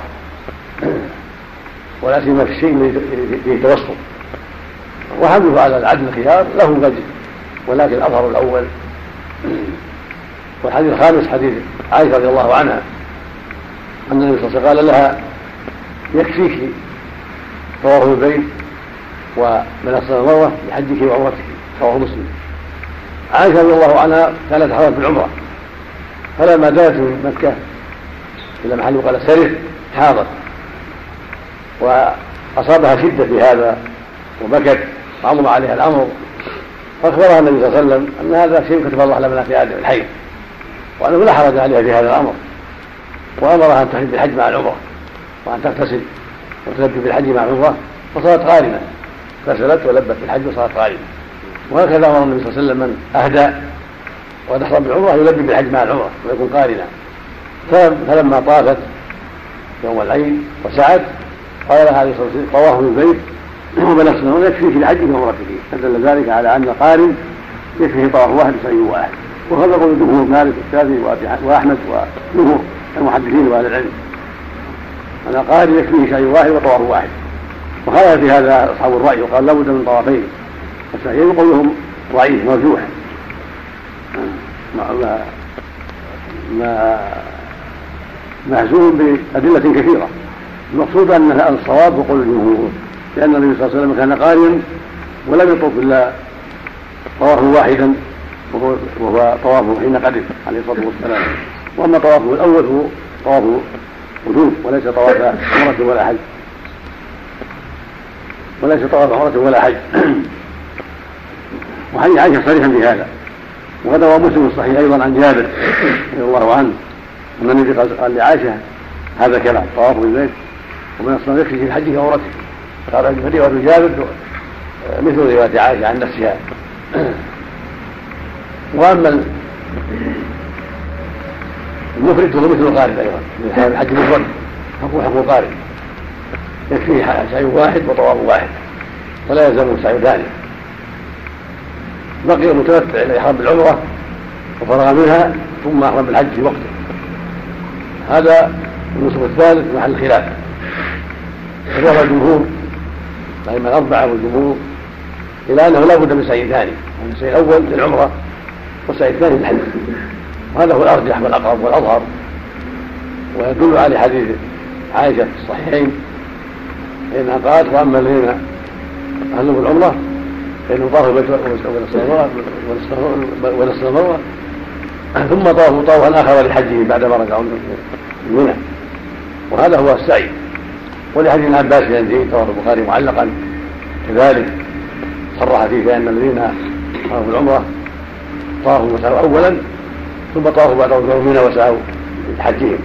ولا سيما في الشيء الذي فيه توسط. وحمله على العدل الخيار له وجه ولكن الأظهر الأول. والحديث الخامس حديث عائشة رضي الله عنها أن النبي صلى الله عليه وسلم قال لها يكفيك طواف البيت ومن اصل المروة بحجك وعمرتك. رواه مسلم. عائشة رضي الله عنها كانت حرمت بالعمرة. فلما دارت من مكة. إلى محل قال سرف حاضت وأصابها شدة في هذا وبكت وعظم عليها الأمر. فأخبرها النبي صلى الله عليه وسلم أن هذا شيء كتب الله لنا في آدم الحي وأنه لا حرج عليها في هذا الأمر. وأمرها أن تحج بالحج مع العمرة وأن تغتسل وتلبي بالحج مع العمرة فصارت قارنه اغتسلت ولبت بالحج وصارت قارنه وهكذا أمر النبي صلى الله عليه وسلم من اهدى ودخل بالعمرة يلبي بالحج مع العمرة ويكون قارنا. فلما طافت يوم العيد وسعت قال لها عليه الصلاه والسلام طواف البيت وبلغ سنه يكفيك لحجك وعمرتك فدل ذلك على أن القارن يكفيه طواف واحد بشيء واحد. وهذا قول جمهور مالك والشافعي وأحمد وجمهور المحدثين وأهل العلم. أن القارن يكفيه شيء واحد وطواف واحد. وخالف في هذا أصحاب الرأي وقال لابد من طوافين. الصحيح قولهم ضعيف مرجوح ما ما مهزوم بأدلة كثيرة. المقصود أن الصواب وقول الجمهور لأن النبي صلى الله عليه وسلم كان قارئا ولم يطوف إلا طوافا واحدا وهو, طوافه حين قدم عليه الصلاة والسلام. وأما طوافه الأول هو طواف وجود وليس طواف عمرة ولا حج. وليس طواف عمرة ولا حج. وحديث عائشة صريحا في هذا. وقد روى مسلم الصحيح أيضا عن جابر رضي الله عنه. أن النبي قال لعائشة هذا كلام طواف بالبيت ومن الصلاة يكفي في الحج كعورته قال رواية جابر مثل رواية عائشة عن نفسها. وأما المفرد فهو مثل القارن أيضا من الحج المفرد حكم حكم القارن يكفيه سعي واحد وطواف واحد ولا يلزمه سعي ثاني بقي المتمتع إلى إحرام بالعمره وفرغ منها ثم أحرم بالحج في وقته. هذا النصف الثالث محل الخلاف. وذهب الجمهور الائمه الاربعه والجمهور إلى أنه لا بد من سعي ثاني السعي الأول للعمرة والسعي الثاني للحج. وهذا هو الأرجح والأقرب والأظهر. ويدل على حديث عائشة في الصحيحين فانها قالت وأما الذين اهلوا بالعمره فانهم طافوا البيت ونصر المروه ثم طافوا طوفا اخر لحجه بعدما رجعوا من منى. وهذا هو السعي. ولحديث ابن عباس عندي رواه البخاري معلقا. كذلك صرح فيه بأن الذين طافوا العمرة طافوا وسعوا اولا ثم طافوا بعد رجوع منى وسعوا لحجهم.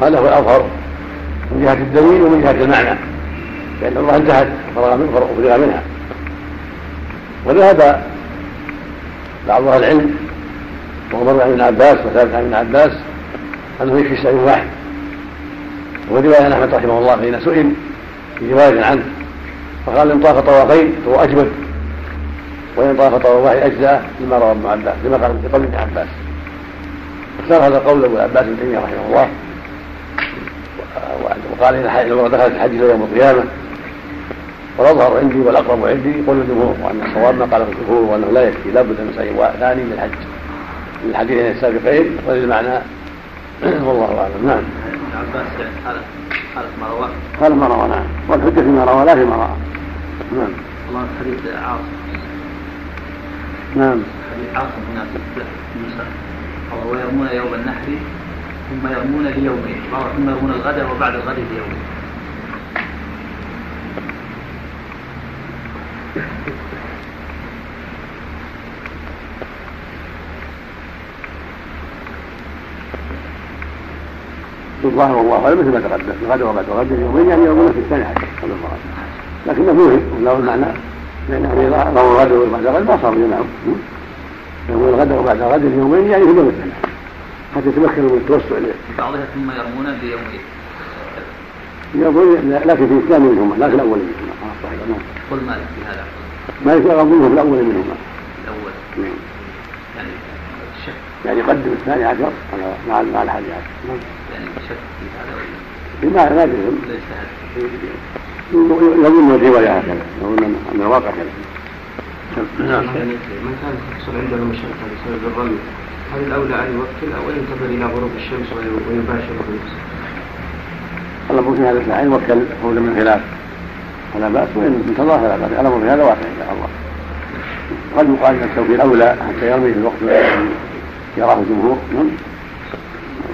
وهذا هو الأظهر من جهة الدليل ومن جهة المعنى. لأن الله انتهت فرغ منها. وذهب بعض أهل العلم وهو مر عن ابن عباس وثابت عن ابن عباس أنه يكفي سعي واحد وروايه عن أحمد رحمه الله حين سئل في رواية عنه فقال إن طاف طوافين فهو اجمد وإن طاف طواف واحد اجزاء لما روى ابن عباس لما قال ابن عباس. اختار هذا القول أبو عباس بن تيمية رحمه الله وقال إن لو دخلت الحج يوم القيامة والأظهر عندي والأقرب عندي قول الجمهور وأن الصواب ما قاله الجمهور وأنه لا يكفي لابد من سعي ثاني من الحديثين السابقين وللمعنى والله أعلم. نعم. عباس حالة ما رواه حالة ما رواه نعم. والحجة فيما روى لا فيما رأى. نعم. الله حديث عاصم. نعم. حديث عاصم في موسى ويرمون يوم النحر ثم يرمون ليومين ثم يرمون الغد وبعد الغد ليومين. الظاهر والله اعلم مثل ما تقدم. الغد وبعد الغد يومين يعني يومين في الثاني عشر صلى الله عليه وسلم. لكنه موهم له المعنى؟ يعني لو الغد وبعد الغد؟ ما صار جمعه يوم الغد وبعد الغد يومين يعني في اليوم الثاني حتى يتمكنوا من التوسع إليه. بعضها ثم يرمون بيومين. يرمون لكن في الثاني منهما لكن الأول منهما صحيح قل مالك في هذا. مالك يرمونه في الأول منهما. الأول. نعم. يعني الشك. يعني يقدم الثاني عشر مع مع الحادي عشر. نعم. يعني شك في هذا ولا؟ ما ما ليس يظن الرواية هكذا يظن أن الواقع كذا نعم من كان تحصل عنده مشقة بسبب الرمي هل الأولى أن يوكل أو ينتظر إلى غروب الشمس ويباشر بنفسه؟ الأمر في هذا الساعة وكل خروجا من خلاف فلا بأس وإن انتظر فلا بأس الأمر في هذا واسع إن شاء الله. قد يقال أن التوكيل أولى حتى يرمي في الوقت الذي يراه الجمهور. نعم.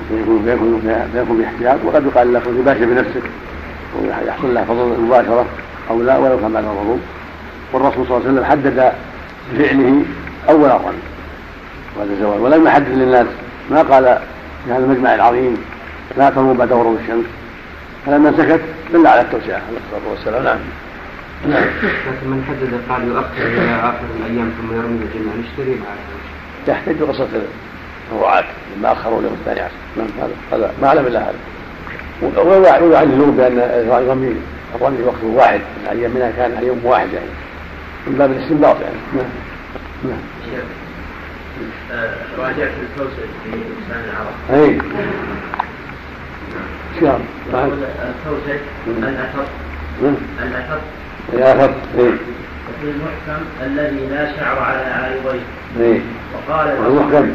فيكون فيكون فيكون باحتياط. وقد يقال له يباشر بنفسه ويحصل له فضل المباشره أو لا ولو كان بعد الغروب والرسول صلى الله عليه وسلم حدد بفعله أول الرمي بعد الزوال ولم يحدد للناس ما قال في هذا المجمع العظيم لا ترموا بعد غروب الشمس. فلما سكت دل على التوسعه عليه الصلاة والسلام. نعم. نعم لكن من حدد قال يؤخر إلى آخر الأيام ثم يرمي الجميع نشتري معه يحتاج قصه الرعاة لما آخروا اليوم الثاني عشر. نعم هذا هذا ما أعلم إلا هذا. ويعللون بأن الرمي الرمي وقته واحد من أيام منها كان يوم واحد يعني. من باب الاستنباط يعني. نعم. نعم. راجعت الكوثر في لسان العرب. اي. شهر. الكوثر الاثر. الاثر. الاثر اي. وفي المحكم الذي لا شعر على عارضيه. اي. وقال المحكم.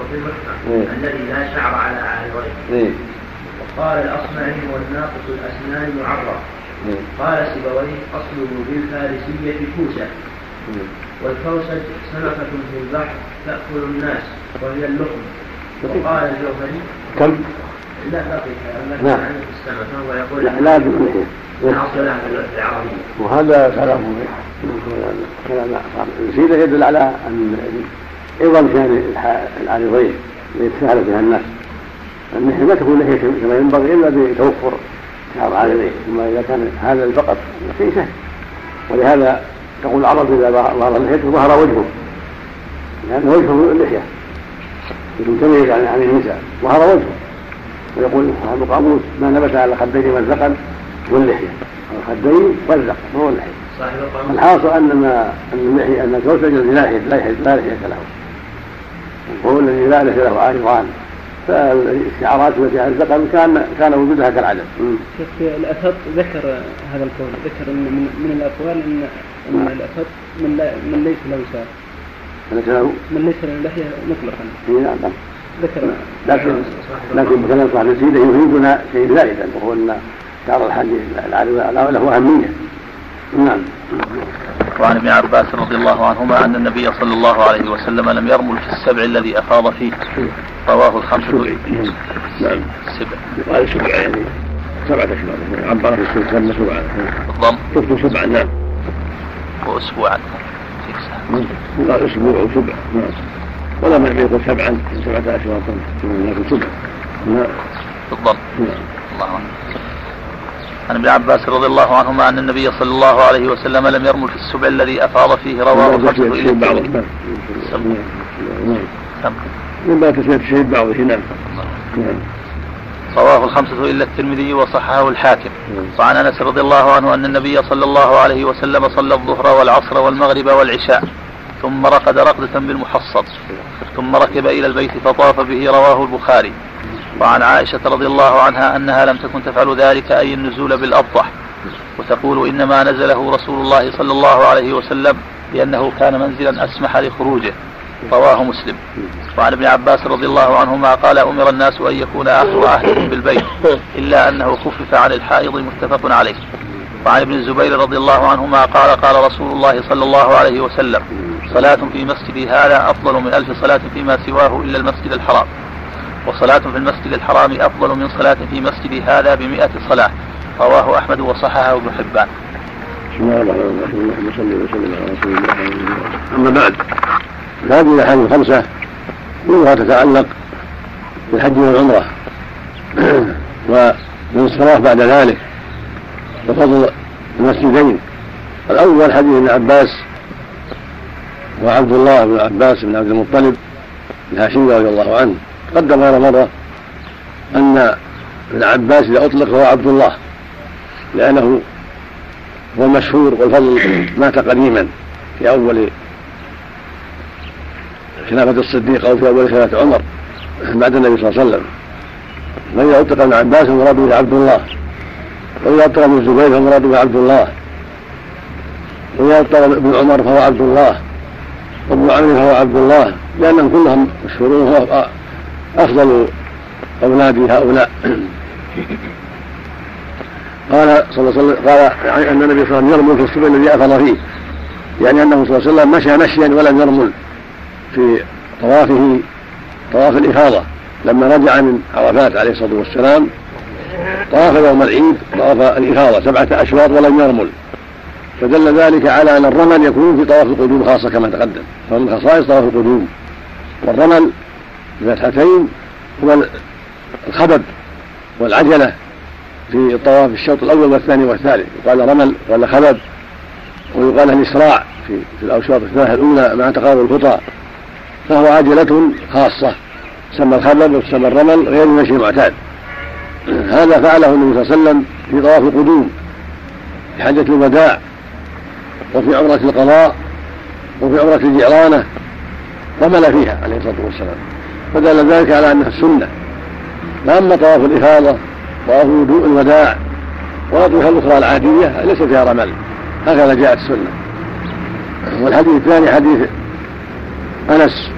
وفي المحكم الذي لا شعر على عارضيه. وقال الأصمعي هو الناقص الأسنان معرف قال سيبويه أصله بالفارسية كوسة والكوسج سمكة في البحر تأكل الناس وهي اللقم وقال الجوهري كم؟ لا نعم. لا لا باللحية وهذا كلام كلام يزيد يدل على أن عظم شان العارضين يتساهل بها الناس. اللحيه ما تكون لحيه كما ينبغي إلا بتوفر شعر عارضين ثم إذا كان هذا فقط شيء سهل. ولهذا تقول العرب إذا ظهر اللحية ظهر وجهه. لأن وجهه اللحيه تميز عن النساء. ظهر وجهه. ويقول صاحب القاموس ما نبت على الخدين والذقن واللحية الخدين والذقن ما هو اللحية الحاصل أن ما أن اللحيه أن الزوج الذي لا لحيه لا لحيه له وهو الذي لا ليس له عارضان فالاستعارات التي على الزقن كان كان وجودها كالعدم. شيخ الأسد ذكر هذا القول ذكر إن من, من الأقوال ان إن الأسد من, لا من ليس له ساق. ليس له من ليس له لحية مطلقا. نعم نعم. ذكر. لكن لكن بكلام صاحب السيدة يفيدنا شيء زائدا وهو إن شعر الحديث له أهمية. نعم. وعن ابن عباس رضي الله عنهما أن النبي صلى الله عليه وسلم لم يرمل في السبع الذي أفاض فيه. رواه الخمسة نعم. السبع قال سبع يعني سبعة أشهر. عبر في السبع سمى سبعة بالضم شفت سبعا نعم. وأسبوعا قال أسبوع وسبع. نعم. ولا ما يقول سبعا سبعة أشهر لكن سبع نعم نعم الله أكبر عن ابن عباس رضي الله عنهما أن النبي صلى الله عليه وسلم لم يرمل في السبع الذي أفاض فيه رواه الخمسة إلى الترمذي. من باب تسمية الشهيد بعضه نعم نعم رواه الخمسة إلا الترمذي وصححه الحاكم وعن أنس رضي الله عنه أن النبي صلى الله عليه وسلم صلى الظهر والعصر والمغرب والعشاء ثم رقد رقدة بالمحصب ثم ركب إلى البيت فطاف به رواه البخاري. وعن عائشة رضي الله عنها أنها لم تكن تفعل ذلك أي النزول بالأبطح وتقول إنما نزله رسول الله صلى الله عليه وسلم لأنه كان منزلا أسمح لخروجه. رواه مسلم. وعن ابن عباس رضي الله عنهما قال أمر الناس أن يكون آخر عهدهم بالبيت إلا أنه خفف عن الحائض متفق عليه. وعن ابن الزبير رضي الله عنهما قال قال رسول الله صلى الله عليه وسلم صلاة في مسجدي هذا أفضل من ألف صلاة فيما سواه إلا المسجد الحرام. وصلاة في المسجد الحرام أفضل من صلاة في مسجد هذا بمئة صلاة. رواه أحمد وصححه ابن حبان. بسم الله الرحمن الرحيم. اللهم صل وسلم على رسول الله أما بعد هذه الأحاديث الخمسة كلها تتعلق بالحج والعمرة. والانصراف بعد ذلك وفضل المسجدين. الأول حديث ابن عباس وعبد الله بن عباس بن عبد المطلب الهاشمي رضي الله عنه. تقدم غير مرة أن ابن عباس إذا أطلق هو عبد الله لأنه هو المشهور والفضل مات قديما في أول خلافة الصديق أو في أول خلافة عمر بعد النبي صلى الله عليه وسلم. فإذا أطلق ابن عباس فالمراد به عبد الله. وإذا أطلق ابن الزبير فالمراد به عبد الله. وإذا أطلق ابن عمر فهو عبد الله. وابن عمرو فهو عبد الله. لأنهم كلهم مشهورون أفضل أولاد هؤلاء. قال صلى الله عليه وسلم قال أن النبي صلى الله عليه وسلم يرمل في السبع الذي أفض فيه. يعني أنه صلى الله عليه وسلم مشى مشيا ولم يرمل في طوافه طواف الإفاضة. لما رجع من عرفات عليه الصلاة والسلام طاف يوم العيد طواف الإفاضة سبعة أشواط ولم يرمل. فدل ذلك على أن الرمل يكون في طواف القدوم خاصة كما تقدم. فمن خصائص طواف القدوم والرمل بفتحتين هو الخبب والعجلة في الطواف الشوط الأول والثاني والثالث. يقال رمل ولا خبب ويقال الإسراع في, في الأوشاط الثلاثة الأولى مع تقارب الخطى فهو عجلة خاصة تسمى الخبب وتسمى الرمل غير المشي المعتاد هذا فعله النبي صلى الله عليه وسلم في طواف القدوم في حجة الوداع وفي عمرة القضاء وفي عمرة الجعرانة رمل فيها عليه الصلاة والسلام. فدل ذلك على أنها السنة. فأما طواف الإفاضة طواف وضوء الوداع والاطوفه الأخرى العادية ليس فيها رمل. هكذا جاءت السنة. والحديث الثاني حديث أنس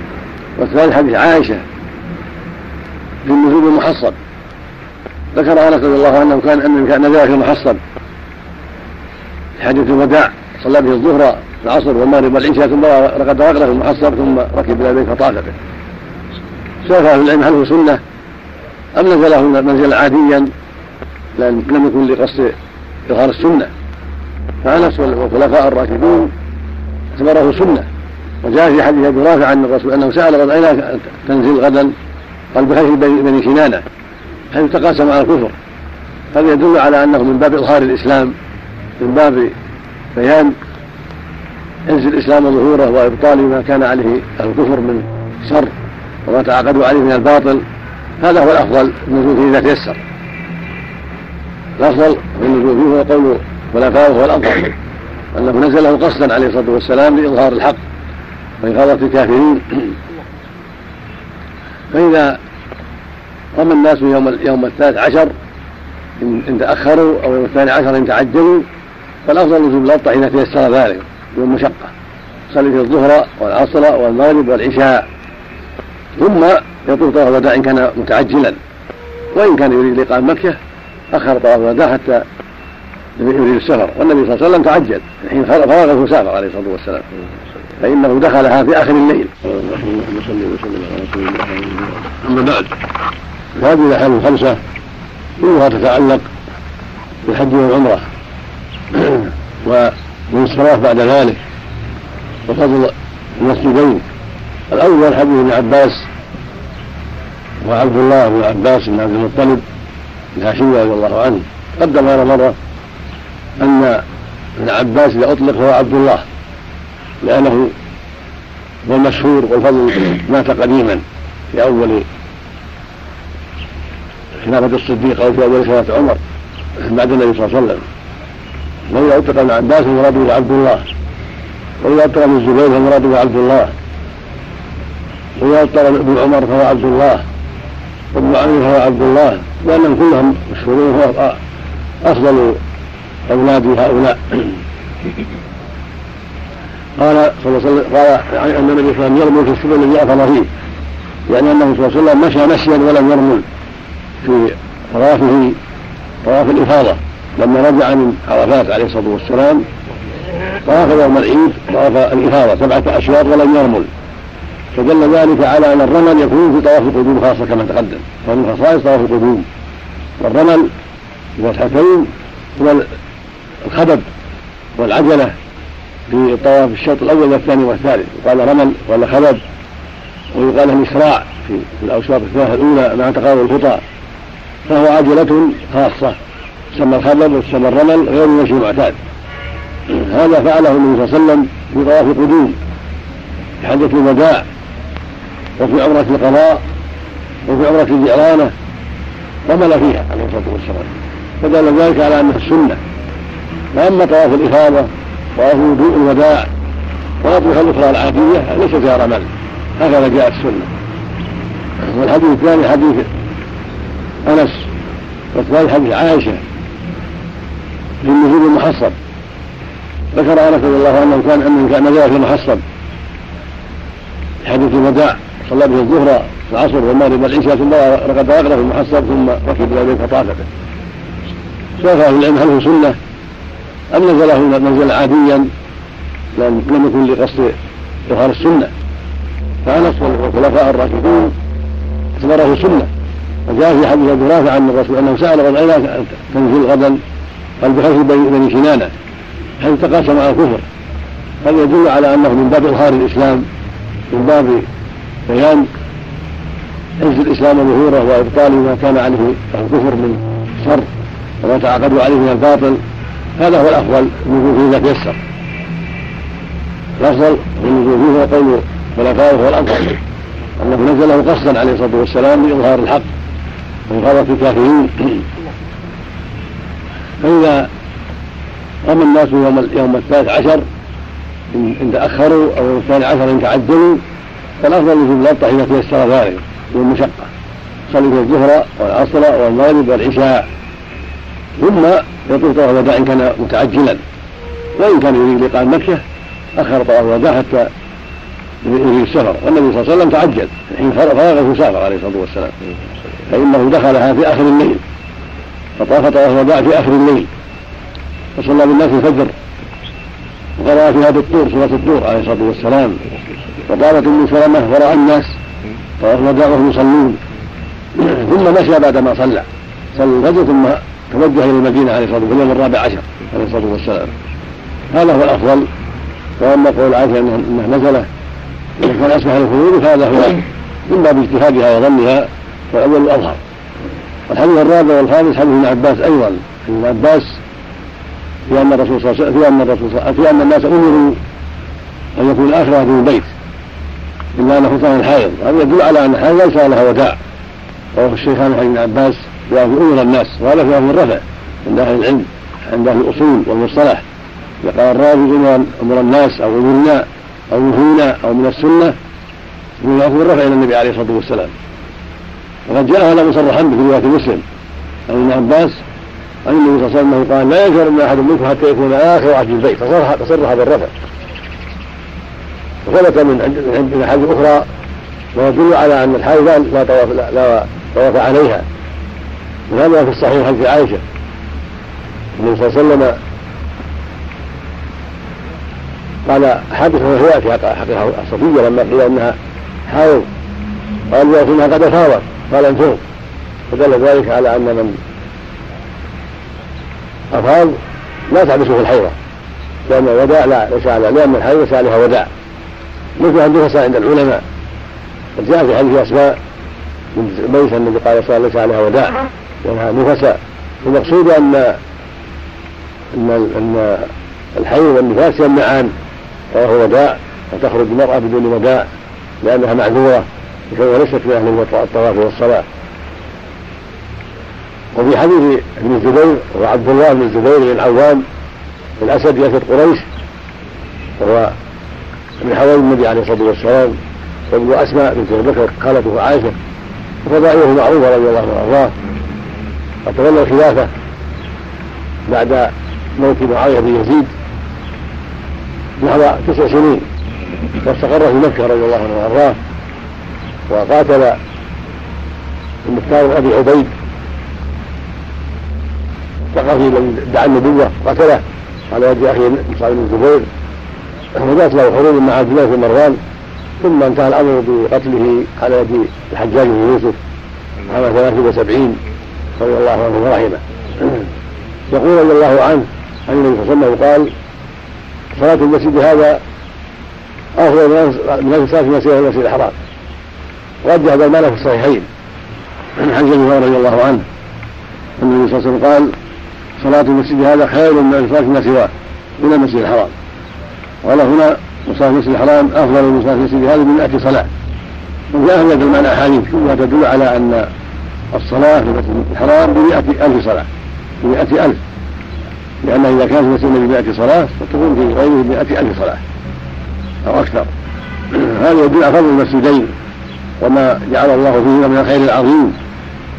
والثالث حديث عائشة في النزول المحصب ذكر انس رضي الله عنه كان ان كان في المحصب في حديث الوداع صلى به الظهر العصر والمغرب والعشاء ثم رقد رقده في المحصب ثم ركب إلى البيت فطاف به سلف أهل العلم هل هو سنه أم نزله منزلا عاديا لم يكن لقصد إظهار السنة. فأنس والخلفاء الراشدون اعتبره سنة. وجاء في حديث أبي رافع عن الرسول أنه سأل غدا أين تنزل غدا؟ قال بخير بني سنانة حيث تقاسم على الكفر. هذا يدل على أنه من باب إظهار الإسلام من باب بيان عز الإسلام وظهوره وإبطال ما كان عليه الكفر من شر وما تعاقدوا عليه من الباطل. هذا هو الأفضل النزول فيه إذا تيسر. الأفضل في النزول فيه هو قول خلفائه هو الأفضل أنه نزله قصدا عليه الصلاة والسلام لإظهار الحق وإغاظة الكافرين. فإذا رمى الناس يوم يوم الثالث عشر إن تأخروا أو يوم الثاني عشر إن تعجلوا فالأفضل نزول الأبطح إذا تيسر ذلك يوم مشقة. صلي في الظهر والعصر والمغرب والعشاء. ثم يطوف طواف الوداع إن كان متعجلا. وإن كان يريد لقاء مكة أخر طواف الوداع حتى يريد السفر. والنبي صلى الله عليه وسلم تعجل حين فرغه سافر عليه الصلاة والسلام. فإنه دخلها في آخر الليل. أما بعد هذه الأحكام الخمسة كلها تتعلق بالحج والعمرة. والانصراف بعد ذلك وفضل المسجدين. الأول حديث ابن عباس وعبد الله بن عباس بن عبد المطلب الهاشمي رضي الله عنه. قدم هذا مرة أن ابن عباس إذا أطلق هو عبد الله لأنه هو المشهور والفضل مات قديما في أول خلافة الصديق أو في أول خلافة عمر بعد النبي صلى الله عليه وسلم. وإذا أطلق ابن عباس فمراده عبد الله. وإذا أطلق ابن الزبير فمراده عبد الله. وإذا أطلق ابن عمر فهو عبد الله. وابن علي فهو عبد الله. لأنهم كلهم مشهورون هو أفضل أولاد هؤلاء. قال صلى الله عليه وسلم قال أن النبي صلى الله عليه وسلم يرمل في السبل الذي أفضل فيه. يعني أنه صلى الله عليه وسلم مشى مشيا ولم يرمل في طوافه طواف الإفاضة. لما رجع من عرفات عليه الصلاة والسلام طاف يوم العيد طواف الإفاضة سبعة أشواط ولم يرمل. فدل ذلك على أن الرمل يكون في طواف القدوم خاصة كما تقدم. ومن خصائص طواف القدوم. والرمل بفتحتين هو الخبب والعجلة في الطواف الشوط الأول والثاني والثالث. يقال رمل ولا خبب ويقال له إسراع في الأوساط الثلاثة الأولى مع تقارب الخطى. فهو عجلة خاصة تسمى الخبب وتسمى الرمل غير المشي المعتاد. هذا فعله النبي صلى الله عليه وسلم في طواف القدوم في حجة الوداع وفي عمرة القضاء وفي عمرة الجعرانة رمل فيها عليه الصلاة والسلام. فدل ذلك على أنها السنة. وأما طواف الإفاضة طواف وضوء الوداع والأطوفة الأخرى العادية ليس فيها رمل. هكذا جاءت السنة. والحديث الثاني حديث أنس والثالث حديث عائشة في النزول المحصب. ذكر أنس رضي الله عنه كان انه كان نزل في المحصب. حديث الوداع صلى به الظهر العصر والمغرب والعشاء ثم رقد رقده في المحصب ثم ركب إلى البيت فطاف به سوف أهل العلم هل هو سنة؟ أم نزله منزلا عاديا؟ لم لم يكن لقصد إظهار السنة. فأنس والخلفاء الراشدون اعتبره سنة. وجاء في حديث أبي رافع عن الرسول أنه سأل غدا أين تنزل غدا قال بخير بني كنانه حيث تقاسم على الكفر. هذا يدل على أنه من باب إظهار الإسلام من باب بيان عز الإسلام وظهوره وابطال ما كان عليه الكفر من شر وما تعاقدوا عليه من الباطل. هذا هو الأفضل النزول فيه اذا تيسر. الأفضل النزول فيه هو قول خلفائه هو الافضل أنه نزله قصدا عليه الصلاة والسلام لإظهار الحق. ومخالفه الكافرين فإذا رمى الناس يوم يوم الثالث عشر ان تأخروا أو يوم الثاني عشر إن تعجلوا فالأفضل نزول الابطح إذا تيسر ذلك والمشقة. صلي في الظهر والعصر والمغرب والعشاء. ثم يطوف طواف الوداع إن كان متعجلا. وإن كان يريد لقاء مكة أخر طواف الوداع حتى يريد السفر. والنبي صلى الله عليه وسلم تعجل. حين فرغه سافر عليه الصلاة والسلام. فإنه دخلها في آخر الليل. فطاف طواف الوداع في آخر الليل. وصلى بالناس الفجر. وقرأ فيها بالطور سورة الطور عليه الصلاة والسلام. وقالت أم سلمة وراء الناس. طواف الوداع وهم يصلون. ثم مشى بعدما صلى. صلى الفجر ثم توجه إلى المدينة عليه الصلاة والسلام في اليوم الرابع عشر عليه الصلاة والسلام. هذا هو الأفضل. وأما قول عائشة انه نزلة اذا كان أسمح للخروج فهذا هو من باب اجتهادها وظنها والاول الأظهر. الحديث الرابع والخامس حديث ابن عباس أيضا. ابن عباس في أن الرسول صلى الله عليه وسلم في أن الرسول صلى في أن الناس أمروا أن يكون الاخره في البيت. إلا ان خطان الحائض هذا يدل على أن الحائض ليس لها وداع. رواه الشيخان عن ابن عباس بأن أمر الناس. وهذا في أهل الرفع عند أهل العلم عند أهل الأصول والمصطلح. إذا قال الراوي أمر الناس أو امرنا أو نهينا أو من السنة من الرفع إلى النبي عليه الصلاة والسلام. وقد جاء هذا مصرحا به في رواية مسلم عن ابن عباس عن النبي صلى الله عليه وسلم قال لا ينكر من أحد منكم حتى يكون آخر عهد البيت. فصرح تصرح بالرفع. وثبت من عند من أحاديث أخرى ويدل على أن الحائض لا طواف لا طواف عليها. وهذا في الصحيح حديث عائشة. النبي صلى الله عليه وسلم قال حدث وهو ياتي حقيقه الصفيه لما قيل أنها حائض قال انها قد افاضت قال انفض فدل ذلك على أن من أفاض لا تحبسه الحيضة. لأن الوداع لا ليس على لأن الحيض ليس عليها وداع. مثل النفساء عند العلماء. قد جاء في حديث أسماء من بيت النبي قال صلى الله ليس عليها وداع. لأنها نفساء. المقصود ان ان أن الحيض والنفاس يمنعان. وهو وداع وتخرج المرأة بدون وداع لأنها معذورة فهو ليست من أهل الطواف والصلاة. وفي حديث ابن الزبير وعبد الله بن الزبير بن العوام الأسد يسد قريش وهو من حوالي النبي عليه الصلاة والسلام وابن أسماء بنت أبي بكر خالته عائشة وفضائله معروفه رضي الله عنه وارضاه قد تولى الخلافة بعد موت معاوية بن يزيد نحو تسع سنين. واستقر في مكة رضي الله عنه وأرضاه. وقاتل المختار بن أبي عبيد. الثقفي الذي ادعى النبوة قتله على يد اخيه مصعب بن الزبير وجاءت له حروب مع عبد الله بن مروان. ثم انتهى الأمر بقتله على يد الحجاج بن يوسف. عام 73 رضي الله عنه ورحمه يقول رضي الله عنه عن النبي صلى الله عليه وسلم قال صلاة المسجد هذا أفضل من صلاة المسجد المسجد الحرام. رجح هذا المعنى في الصحيحين. عن حنزل رضي الله عنه النبي صلى الله عليه وسلم قال صلاة المسجد هذا خير من صلاة ما سواه من المسجد الحرام. قال هنا وصلاة المسجد الحرام أفضل من صلاة المسجد هذا من 100 صلاة. وجاء في هذا المعنى أحاديث كلها تدل على أن الصلاة في المسجد الحرام بمئة ألف صلاة. بمئة ألف. لأن إذا كان في المسجد بمئة صلاة فتكون في غيره بمئة ألف صلاة أو أكثر. هذا يدل على فضل المسجدين وما جعل الله فيهما من الخير العظيم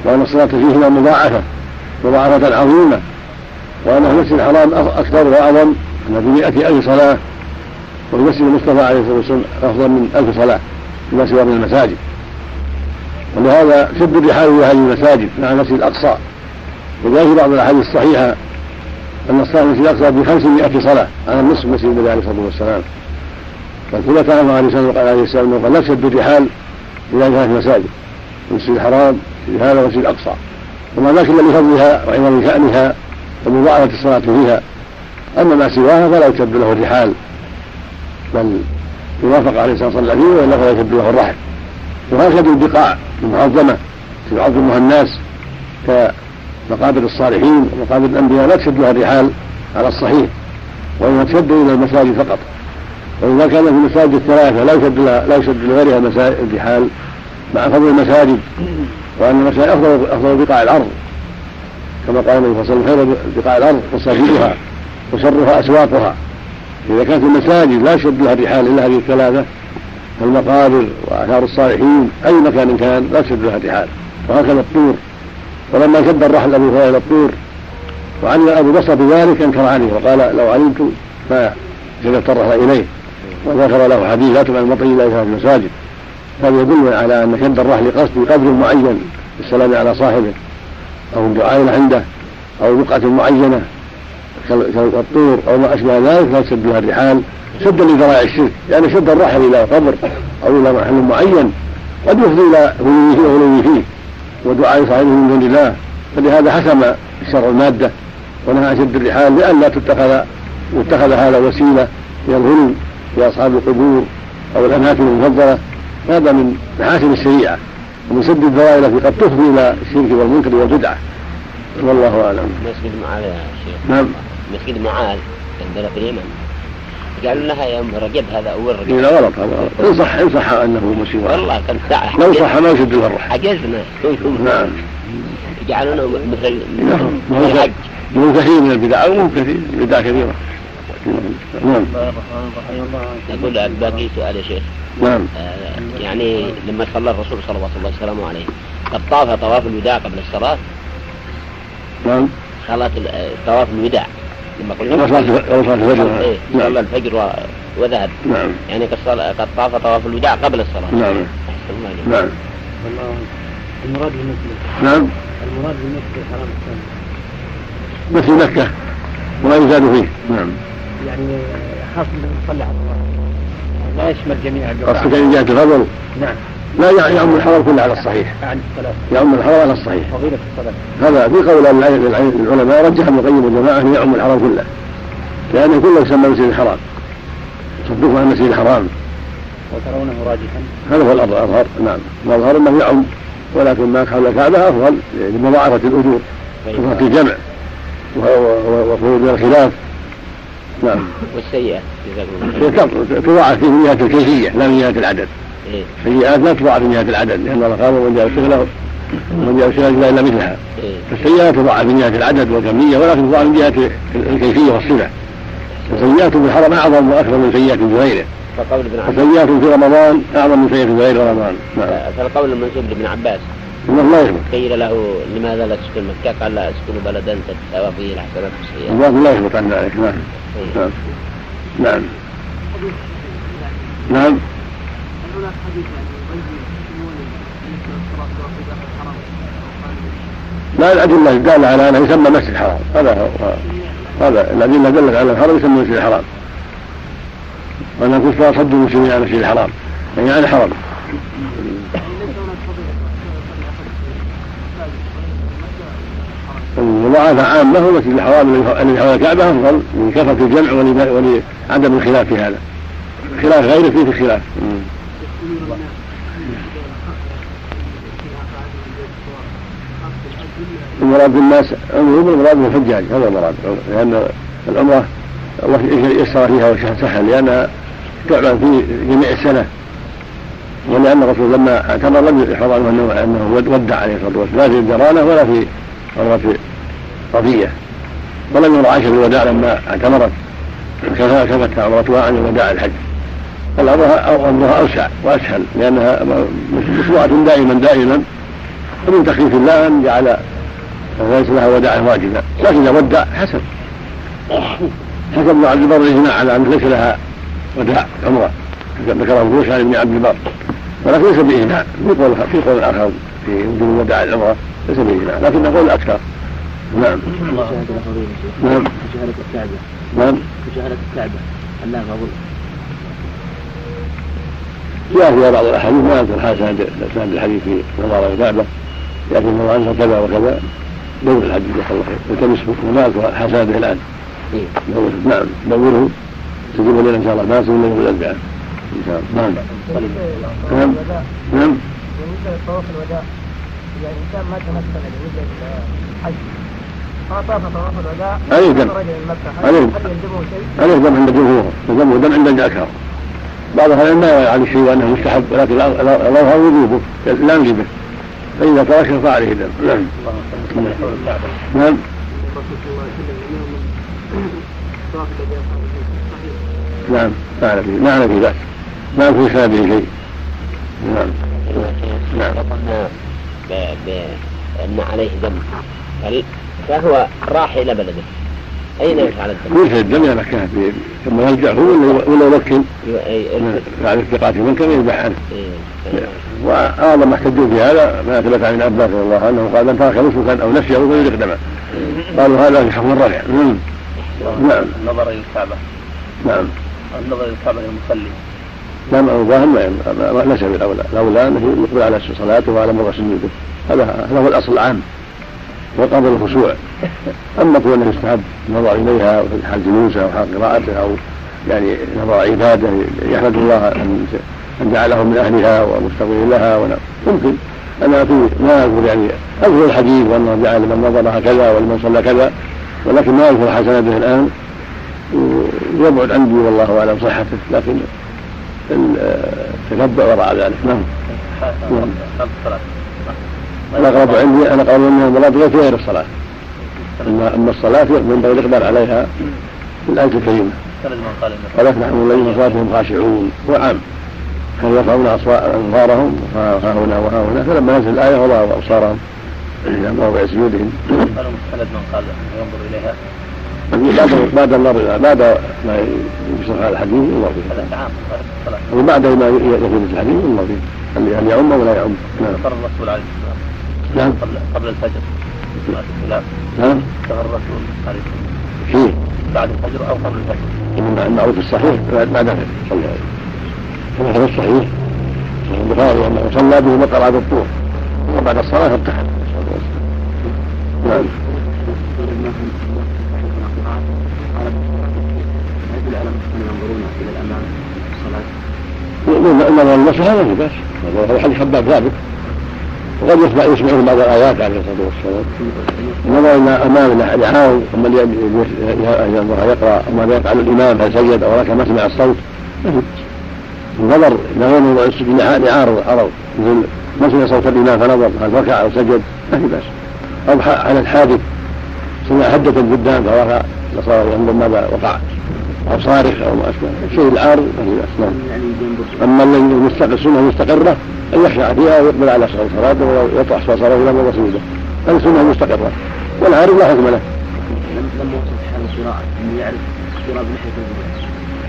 وأن الصلاة فيهما مضاعفة مضاعفة عظيمة وأن المسجد الحرام أكثر وأعظم أن بمئة ألف صلاة والمسجد المصطفى عليه الصلاة والسلام أفضل من ألف صلاة فيما سوى من المساجد. ولهذا شد الرحال إلى هذه المساجد مع المسجد الأقصى. وجاء في بعض الأحاديث الصحيحة أن الصلاة المسجد الأقصى بخمسمائة صلاة على النصف مسجد النبي عليه الصلاة والسلام. فالثبت عنه عليه الصلاة والسلام عليه السلام قال لا تشد الرحال إلى ثلاث مساجد المسجد الحرام هذا والمسجد الأقصى. وما ذاك إلا لفضلها وعظم شأنها ومضاعفة الصلاة فيها. أما ما سواها فلا يشد له الرحال. بل يوافق عليه الصلاة والسلام فيه وإلا فلا يشد له الرحل. وهكذا البقاع المعظمة يعظمها الناس كمقابر الصالحين ومقابر الأنبياء لا تشد لها الرحال على الصحيح وإنما تشد إلى المساجد فقط. وإذا كان في المساجد الثلاثة لا يشد لا يشد لغيرها الرحال مع فضل المساجد وأن المساجد أفضل أفضل بقاع الأرض. كما قال النبي صلى الله عليه وسلم بقاع الأرض مساجدها وشرها أسواقها. إذا كانت المساجد لا يشد لها الرحال إلا هذه الثلاثة فالمقابر وآثار الصالحين أي مكان كان لا تشد لها الرحال. وهكذا الطور. ولما شد الرحل أبو هريرة إلى الطور وعلم أبو بصر بذلك أنكر عليه وقال لو علمت ما شددت الرحل إليه وذكر له حديث لا تبع المطر إلا في المساجد. هذا يدل على أن شد الرحل قصد قدر معين بالسلام على صاحبه أو الدعاء عنده أو بقعة معينة كالطور أو ما أشبه ذلك لا تشد بها الرحال سدا لذرائع الشرك. يعني شد الرحل إلى قبر أو إلى محل معين قد يفضي إلى غلوه فيه. ودعاء صاحبه من دون الله. فلهذا حسم الشرع المادة ونهى عن شد الرحال لئلا تتخذ يتخذ هذا وسيلة إلى الغلو في أصحاب القبور أو الأماكن المفضلة. هذا من محاسن الشريعة ومن سد الذرائع التي قد تفضي إلى الشرك والمنكر والبدعة. والله أعلم. مسجد معاذ يا شيخ. نعم. مسجد معاذ عندنا في اليمن. قالوا لها يوم رجب هذا أول رجب لا غلط هذا غلط إن صح إن صح أنه مسير والله كان ساعة لو صح ما يشد الفرح حجزنا. نعم. يجعلونه مثل نعم. الحج. من كثير من البدع أو من كثير بدع كثيرة. نعم. يقول باقي سؤال يا شيخ. نعم. آه، يعني لما صلى الرسول صلى الله عليه وسلم عليه قد طاف طواف الوداع قبل الصلاة؟ نعم. آه، طواف الوداع. لما قلنا. وصلاة وصلاة الفجر. إيه، صلى نعم. الفجر و- وذهب. نعم. يعني قد, صلى قد طاف طواف الوداع قبل الصلاة. نعم. نعم. المراد بالمسجد نعم. المراد بالمسجد الحرام الثاني. مثل مكة. وما يزاد فيه. نعم. يعني خاص نصلي على الله. لا يشمل جميع البقاع قصدك من جهة الفضل نعم. لا يع- يعم الحرم كله على الصحيح يعم الحرم على الصحيح هذا في قول العلماء رجح ابن القيم والجماعة أنه يعم الحرم كله لأنه كله يسمى مسجد الحرام صدقوا عن المسجد الحرام وترونه راجحا هذا هو الأظهر الأظهر نعم الأظهر أنه يعم ولكن ما حول الكعبة أفضل لمضاعفة الأجور كثرة الجمع وخروج الخلاف نعم والسيئة جزاكم الله تضاعف في من جهة الكيفية لا من جهة العدد إيه السيئات لا تضاعف من جهة العدد لأن الله قال ومن جاء شغله ومن جاء شغله لا إلا مثلها. إيه. السيئات تضاعف من جهة العدد والكمية ولكن تضاعف من جهة الكيفية والصفة. السيئات في الحرم أعظم وأكثر من سيئات في غيره. فقول ابن عباس. السيئات في رمضان أعظم من سيئات في غير رمضان. نعم. فالقول المنسوب لابن عباس. إنه لا يثبت. قيل له لماذا لا تسكن مكة؟ قال لا أسكن بلدا تتساوى فيه الحسنات والسيئات الله لا يثبت عن ذلك. نعم. إيه. نعم. نعم نعم لا الأدلة دالة على أنه يسمى مسجد حرام. هذا هذا الأدلة دلت على الحرم يسمى مسجد الحرام وأن الكفار صدوا المسلمين عن المسجد الحرام يعني عن الحرم المضاعفة عامة هو مسجد الحرام الذي حول الكعبة أفضل من كثرة الجمع ول- ولعدم الخلاف في هذا. خلاف غيره فيه في خلاف المراد بالناس عموم المراد بالحجاج هذا المراد. لأن العمرة الله يسر فيها وسهل لأنها تعمل في جميع السنة. ولأن الرسول لما اعتمر لم يحفظ عنه أنه أنه ودع عليه الصلاة والسلام لا في الجرانة ولا في عمرة رفية ولم يرى عائشة بالوداع لما اعتمرت كفى كفت عمرتها عن الوداع الحج. الأمرها أمرها أوسع وأسهل لأنها مشروعة دائما دائما. ومن تخفيف الله أن جعل ليس لها وداعا واجبا لكن إذا ودع حسن. حكم ابن عبد البر الإجماع على أن ليس لها وداع عمرة. ذكره عن ابن عبد البر. ولكن ليس بإجماع في قول في قول آخر في وجود وداع العمرة ليس بإجماع لكن نقول أكثر. نعم. نعم. مشاهدة الكعبة. نعم. مشاهدة الكعبة. الله فضل جاء فيها بعض الأحاديث ما اذكر حسن سند الحديث في نظر الكعبه لكن الله كذا وكذا. دور الحديث جزاك الله خير. التمسه وما اذكر حسناته الآن. إيه. دور نعم. دوره. تجيب لنا إن شاء الله. ما يصير من الاربعاء إن شاء الله. نعم. نعم. نعم. لطواف الوداع يعني الإنسان ما تمثل بمدة الحج ما طاف طواف الوداع عليه دم. عليه. دم عند الجمهور. دم عند الاكثر بعض أهل لا يرى عن الشيء وأنه مستحب ولكن الاظهر وجوبه. لا به. فإذا ترك فعليه دم نعم. نعم. نعم. ما على فيه ما على فيه بأس ما في سابه شيء. نعم. نعم. قلنا ب- ب- أن عليه هل فهو راح إلى بلده أين يفعل الدم؟ يرسل الدم إلى مكان في- ثم يرجع هو ولا ولا يوكل ي- أي- بعد التقاط من كان يذبح عنه. إيه. وأعظم ما احتجوا في هذا ما ثبت عن ابن عباس رضي الله عنه قال من ترك نسكا أو نسيه فليرق دمه قالوا هذا في حكم الرفع نعم. نعم. النظر إلى الكعبة. نعم. النظر إلى الكعبة للمصلي. جامع الظاهر ما ليس بالاولى، الأولى. أنه يقبل على صلاته وعلى مر سجوده. هذا هذا هو الأصل العام. وقبل الخشوع. أما كونه يستحب النظر إليها في حال جلوسه أو قراءته أو يعني نظر عبادة يحمد الله أن أن جعله من أهلها ومستقبل لها ممكن. أنا في ما اذكر يعني اذكر الحديث وانه جعل من نظر هكذا ولمن صلى كذا ولكن ما اذكر حسناته الآن. يبعد عندي والله أعلم صحته لكن التتبع وراء ذلك. نعم. الاقرب عندي أنا قول انها مراد في غير الصلاة اما الصلاة ينبغي الإقبال عليها في الآية الكريمة ولكن نحن الذين صلاتهم خاشعون هو عام كانوا يرفعون أنظارهم ها هنا وها هنا فلما نزل الآية وضعوا أبصارهم إلى موضع سجودهم. قال مستند من قال ينظر اليها بعد بعد النظر بعد ما يشرح الحديث ينظر فيه. هذا عام وبعد ما يفيد الحديث ينظر فيه هل يعم ولا يعم؟ نعم. الرسول عليه الصلاه والسلام نعم قبل قبل الفجر نعم ذكر الرسول عليه الصلاه والسلام بعد الفجر أو قبل الفجر. المعروف الصحيح بعد الفجر صلى الله عليه وسلم. كما في الصحيح البخاري انه صلى به مطر على الطور وبعد الصلاه ارتحل نعم انما المسح ما في باس هذا حديث حباب ثابت وقد يسمع يسمعون بعض الآيات عليه الصلاة والسلام. النظر إلى امام الاعاون ومن يقرأ ما يقرأ الإمام هل سجد أو ركع ما سمع الصوت النظر إلى غير موضوع السجود لعارض عرض. مثل ما سمع صوت الإمام فنظر. هل ركع أو سجد؟ ما في بأس. أو على الحادث. سمع هدة قدام فرفع نصر ينظر ماذا وقع. أو صارخ أو ما اشبه الشيء العارض باس نعم أما الذي المستقر سنه مستقره أن يخشع فيها ويقبل على صلاته ويطرح صلاته إلى رسوله هذه سنة مستقرة. والعارض لا حكم له. لما وصف حال القراءة انه يعرف القراءة بناحية الجبال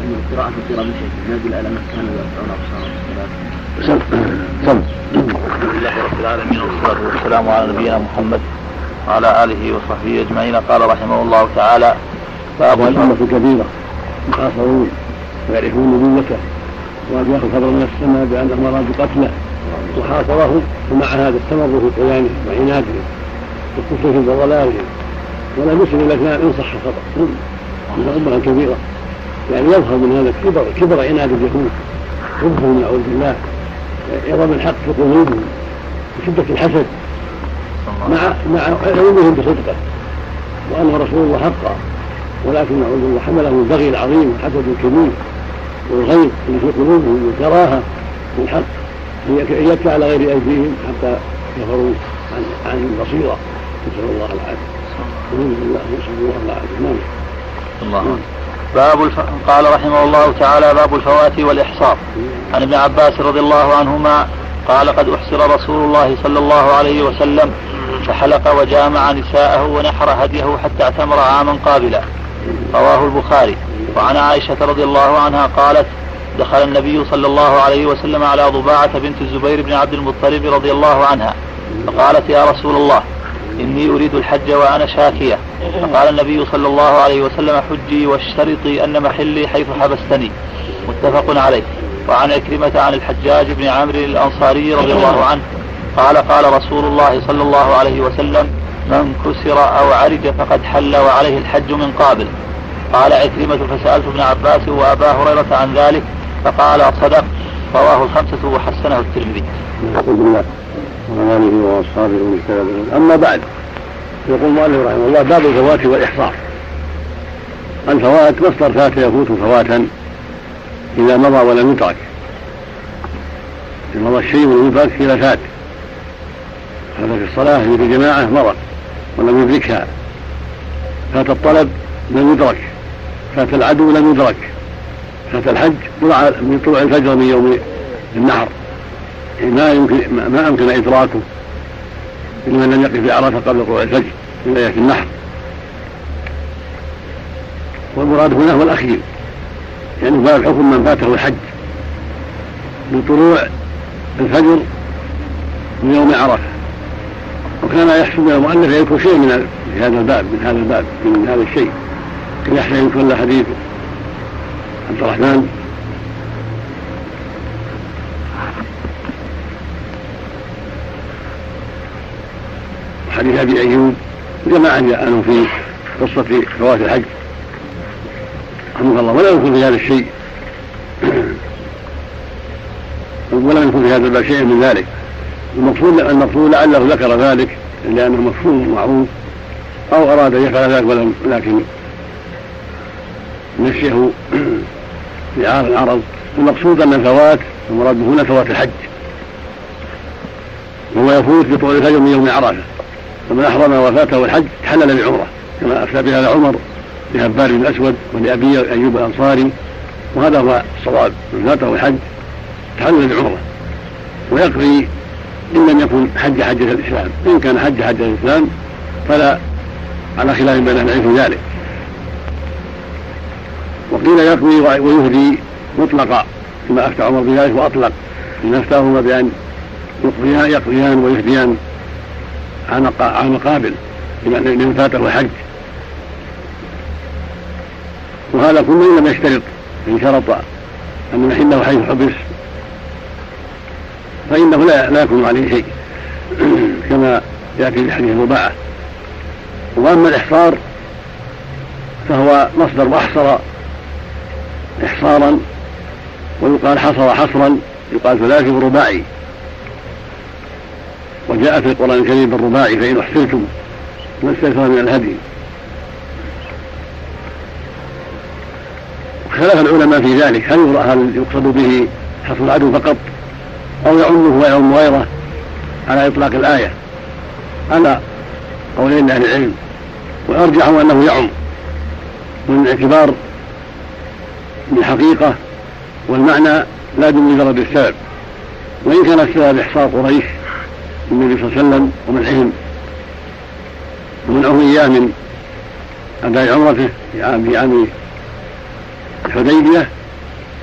ان القراءة في القراءة بناحية على انه كانوا يرفعون الصلاة. سم. سم. الحمد لله رب العالمين والصلاة والسلام على نبينا محمد وعلى آله وصحبه أجمعين. قال رحمه الله تعالى باب الأمة كبيرة. آخرون يعرفون نبوته وأن يأخذ خبر من السماء بأنهم أرادوا قتله وحاصره ومع هذا استمروا في طغيانهم وعنادهم وكفرهم وضلالهم. ولم يسلم كان إن صح الخبر من أمة كبيرة. يعني يظهر من هذا كبر كبر عناد اليهود. حبهم نعوذ بالله. عظم الحق في قلوبهم وشدة الحسد. مع مع علمهم بصدقة. وانه رسول الله حقا. ولكن نعوذ بالله حمله البغي العظيم والحسد الكبير والغيظ اللي في قلوبهم والكراهه للحق أن يتلى على غير ايديهم حتى كفروا عن عن البصيره نسأل الله العافية. نسأل الله العافية. نعم. الله. باب الف... قال رحمه الله تعالى باب الفوات والإحصار. عن ابن عباس رضي الله عنهما قال قد أحصر رسول الله صلى الله عليه وسلم فحلق وجامع نساءه ونحر هديه حتى اعتمر عاما قابلا. رواه البخاري. وعن عائشة رضي الله عنها قالت دخل النبي صلى الله عليه وسلم على ضباعة بنت الزبير بن عبد المطلب رضي الله عنها فقالت يا رسول الله إني أريد الحج وأنا شاكية. فقال النبي صلى الله عليه وسلم حجي واشترطي أن محلي حيث حبستني. متفق عليه. وعن عكرمة عن الحجاج بن عمرو الأنصاري رضي الله عنه قال قال رسول الله صلى الله عليه وسلم من كسر أو عرج فقد حل وعليه الحج من قابل. قال عكرمة فسألت ابن عباس وأبا هريرة عن ذلك فقال صدق رواه الخمسة وحسنه الترمذي. الحمد لله وعلى آله وأصحابه ومن أما بعد يقول المؤلف رحمه الله باب الفوات والإحصار. الفوات مصدر فات يفوت فواتا إذا مضى ولم يترك. إذا مضى الشيء ولم يترك إذا فات هذا في الصلاة في الجماعة مضى. ولم يدركها. فات الطلب لم يدرك. فات العدو لم يدرك. فات الحج طلع من طلوع الفجر من يوم النحر. ما يمكن ما أمكن إدراكه لمن لم يقف في عرفة قبل طلوع الفجر من ليلة النحر. والمراد هنا هو الأخير. يعني باب الحكم من فاته الحج من طلوع الفجر من يوم عرفة. كان يحسب المؤلف يذكر شيء من هذا الباب من هذا الباب من هذا الشيء. كان يحسب يكون حديث عبد الرحمن. وحديث أبي أيوب جماعة جاءوا في قصة فوات الحج. رحمه الله ولا يكون في هذا الشيء. ولم يكن في هذا الباب شيء من ذلك. المقصود المقصود لعله ذكر ذلك لأنه مفهوم معروف أو أراد أن يفعل ذلك ولم لكن نسيه في العرض المقصود أن الفوات المراد هنا فوات الحج. وهو يفوت بطول الفجر من يوم عرفة. فمن أحرم وفاته الحج تحلل بعمرة كما أفتى بهذا عمر لهبار بن الأسود ولأبي أيوب الأنصاري. وهذا هو الصواب من فاته الحج تحلل بعمرة. ويقضي إن لم يكن حج حجه الإسلام إن كان حج حجه الإسلام فلا على خلاف بين أهل العلم ذلك. وقيل يقضي ويهدي مطلقا كما أفتى عمر بذلك وأطلق. إن أفتاهما بأن يقضيان يقضيان ويهديان عن مقابل لمن فاته الحج وهذا كله لم يشترط إن شرط أن يحله حيث حبس. فإنه لا لا يكون عليه شيء. كما يأتي في حديث الرباعه وأما الإحصار فهو مصدر وأحصر احصارا ويقال حصر حصرا يقال ثلاثي ورباعي وجاء في القرآن الكريم بالرباعي فإن أحسنتم ما استيسر من الهدي. اختلف العلماء في ذلك. هل يقصد به حصر العدو فقط؟ أو يعمه ويعم غيره على إطلاق الآية. على قولين أهل العلم. وأرجح أنه يعم. من اعتبار بالحقيقة والمعنى لا بمجرد السبب وإن كان السبب إحصاء قريش النبي صلى الله عليه وسلم ومنعهم ومنعه إياه من أداء عمرته في عام الحديبية.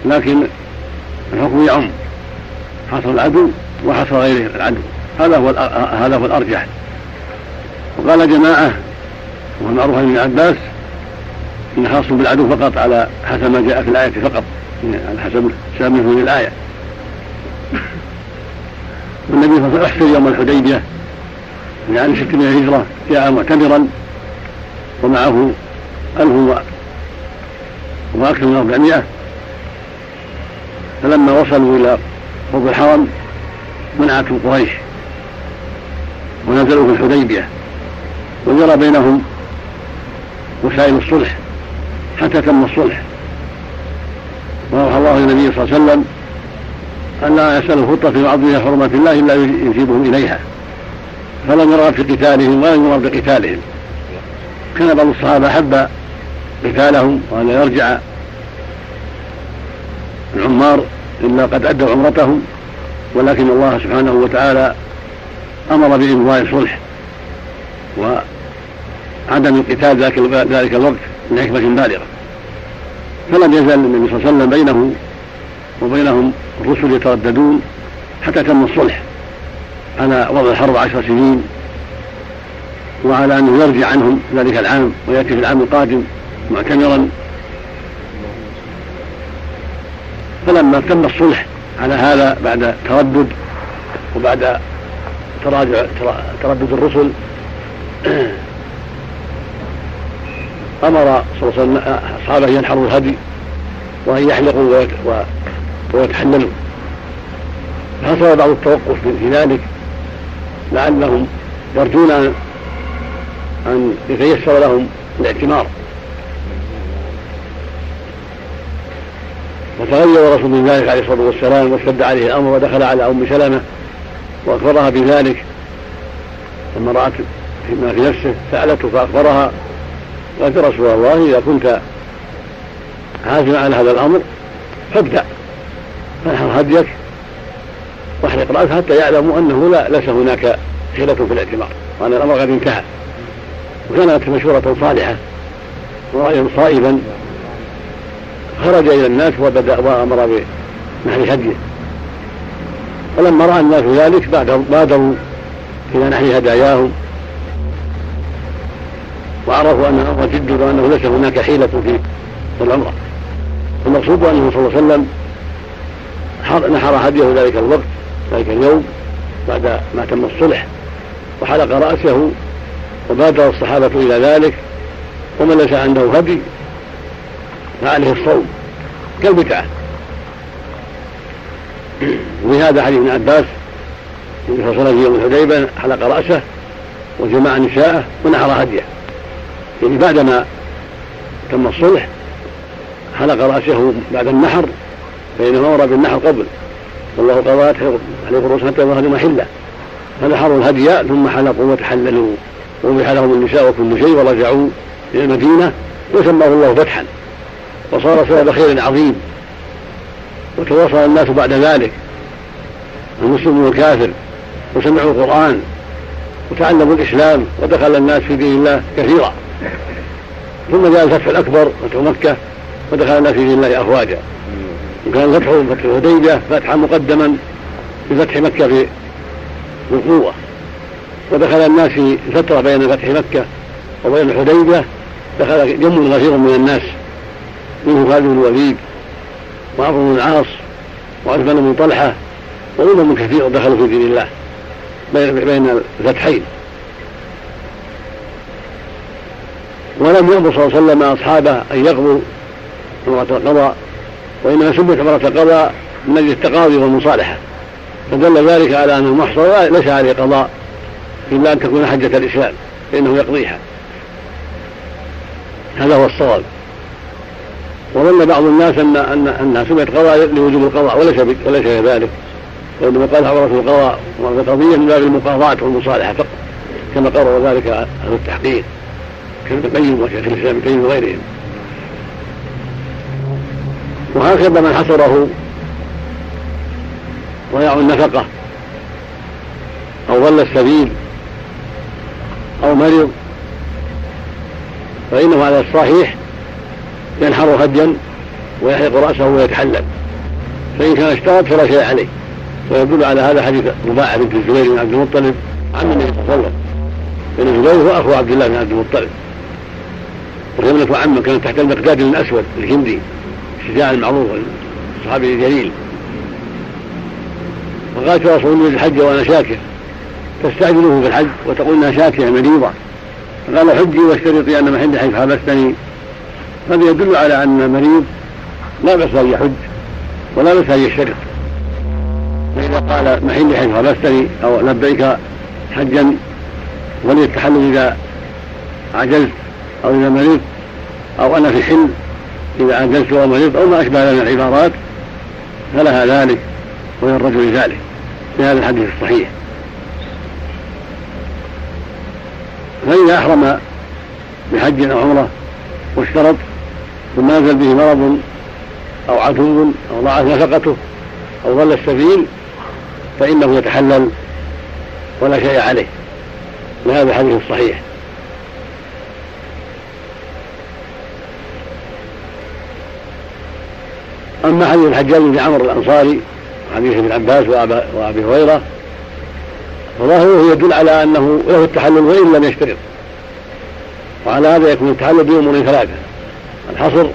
لكن الحكم يعم. حصر العدو وحصر غير العدو. هذا هو هذا هو الأرجح. وقال جماعة وهو معروف عن ابن عباس إن خاص بالعدو فقط على حسب ما جاء في الآية فقط. على حسب سامه في الآية والنبي صلى الله عليه وسلم يوم الحديبية عام ست من الهجره جاء معتمرا ومعه ألف وأكثر من أربعمائة. فلما وصلوا إلى فوق الحرم منعتهم قريش ونزلوا في الحديبية وجرى بينهم وسائل الصلح حتى تم الصلح وأوحى الله للنبي صلى الله عليه وسلم أن لا يسأل خطة في عرضها حرمات الله إلا يجيبهم إليها. فلم يرغب في قتالهم ولم يرغب بقتالهم كان بعض الصحابة أحب قتالهم وأن يرجع العمار إلا قد أدوا عمرتهم ولكن الله سبحانه وتعالى أمر بإمضاء الصلح وعدم القتال ذلك ذلك الوقت من حكمة بالغة. فلم يزل النبي صلى الله عليه وسلم بينه وبينهم الرسل يترددون حتى تم الصلح على وضع الحرب عشر سنين وعلى أنه يرجع عنهم ذلك العام ويأتي في العام القادم معتمرا. فلما تم الصلح على هذا بعد تردد وبعد تراجع تردد الرسل أمر صلى الله عليه وسلم اصحابه أن ينحروا الهدي وأن يحلقوا ويتحللوا. فحصل بعض التوقف في ذلك لعلهم يرجون أن يتيسر لهم الاعتمار. فتغير رسول من ذلك عليه الصلاة والسلام واشتد عليه الأمر ودخل على أم سلمة وأخبرها بذلك. لما رأت ما في نفسه سألته فأخبرها قالت رسول الله إذا كنت عازما على هذا الأمر فابدأ فانحر هديك واحرق راسه حتى يعلموا أنه لا ليس هناك حيله في الاعتمار وأن الأمر قد انتهى. وكانت مشورة صالحة ورأيا صائبا خرج إلى الناس وبدأ وأمر بنحر هديه. فلما رأى الناس ذلك بادروا إلى نحر هداياهم. وعرفوا أن الأمر جد وأنه ليس هناك حيلة في العمرة المقصود أنه صلى الله عليه وسلم نحر هديه ذلك الوقت ذلك اليوم بعد ما تم الصلح. وحلق رأسه وبادر الصحابة إلى ذلك. ومن ليس عنده هدي فعليه الصوم. كالبدعة وفي هذا حديث ابن عباس. النبي صلى الله عليه وسلم يوم الحديبة حلق رأسه وجمع نساءه ونحر هديه. يعني بعدما تم الصلح حلق رأسه بعد النحر بينما أمر بالنحر قبل. والله قضى عليه الرؤوس حتى ظهر محله فنحروا الهدي ثم حلقوا وتحللوا. وضح لهم النساء وكل شيء ورجعوا إلى المدينة وسماه الله فتحا. وصار سبب خير عظيم وتواصل الناس بعد ذلك المسلم والكافر وسمعوا القرآن وتعلموا الإسلام ودخل الناس في دين الله كثيرا. ثم جاء الفتح الأكبر فتح مكة ودخل الناس في دين الله أفواجا. وكان فتح فتح الحديبية فتحا مقدما بفتح مكة في بالقوة ودخل الناس في فترة بين فتح مكة وبين الحديبية دخل جم غفير من الناس. منه خالد بن الوليد وعمرو بن العاص وعثمان بن طلحة وأمم كثير دخلوا في دين الله بين الفتحين. ولم يأمر صلى الله عليه وسلم أصحابه أن يقضوا عمرة القضاء وإنما سميت عمرة القضاء من أجل التقاضي والمصالحة. فدل ذلك على أن المحصر ليس عليه قضاء إلا أن تكون حجة الإسلام فإنه يقضيها. هذا هو الصواب. وظن بعض الناس أن أن أنها سميت قضاء لوجوب القضاء وليس وليس كذلك. وإنما قال عمرة القضاء وعمرة القضية من باب المقاضاة والمصالحة فقط كما قرر ذلك أهل التحقيق كابن القيم وشيخ الإسلام ابن تيمية وغيرهم. وهكذا من حصره ضياع النفقة أو ضل السبيل أو مرض فإنه على الصحيح ينحر هديا ويحلق رأسه ويتحلل. فإن كان اشترط فلا شيء عليه. ويدل على هذا حديث رباعة بنت الزبير بن عبد المطلب عن النبي صلى الله عليه وسلم. بن الزبير هو أخو عبد الله بن عبد المطلب. وهي ابنة عمه كانت تحت المقداد الأسود الهندي. الشجاع المعروف الصحابي الجليل. فقالت يا رسول الله الحج وأنا شاكر. تستعجله في الحج وتقول إنها شاكرة مريضه فقال حجي واشترطي أن محل حيث حبستني هذا يدل على أن المريض لا بأس أن يحج ولا بأس أن يشترط فإذا قال محل حيث حبستني أو لبيك حجا ولي التحلل إذا عجزت أو إذا مرضت أو أنا في حل إذا عجزت ومرضت أو ما أشبه من العبارات فلها ذلك وللرجل ذلك في هذا الحديث الصحيح. فإذا أحرم بحج أو عمرة واشترط ثم نزل به مرض أو عدو أو ضاعت نفقته أو ضل السبيل فإنه يتحلل ولا شيء عليه. لهذا الحديث الصحيح. أما حديث الحجاج بن عمرو الأنصاري حديث ابن عباس وأبي هريرة فظاهره يدل على أنه له التحلل وإن لم يشترط. وعلى هذا يكون التحلل بأمور ثلاثة. الحصر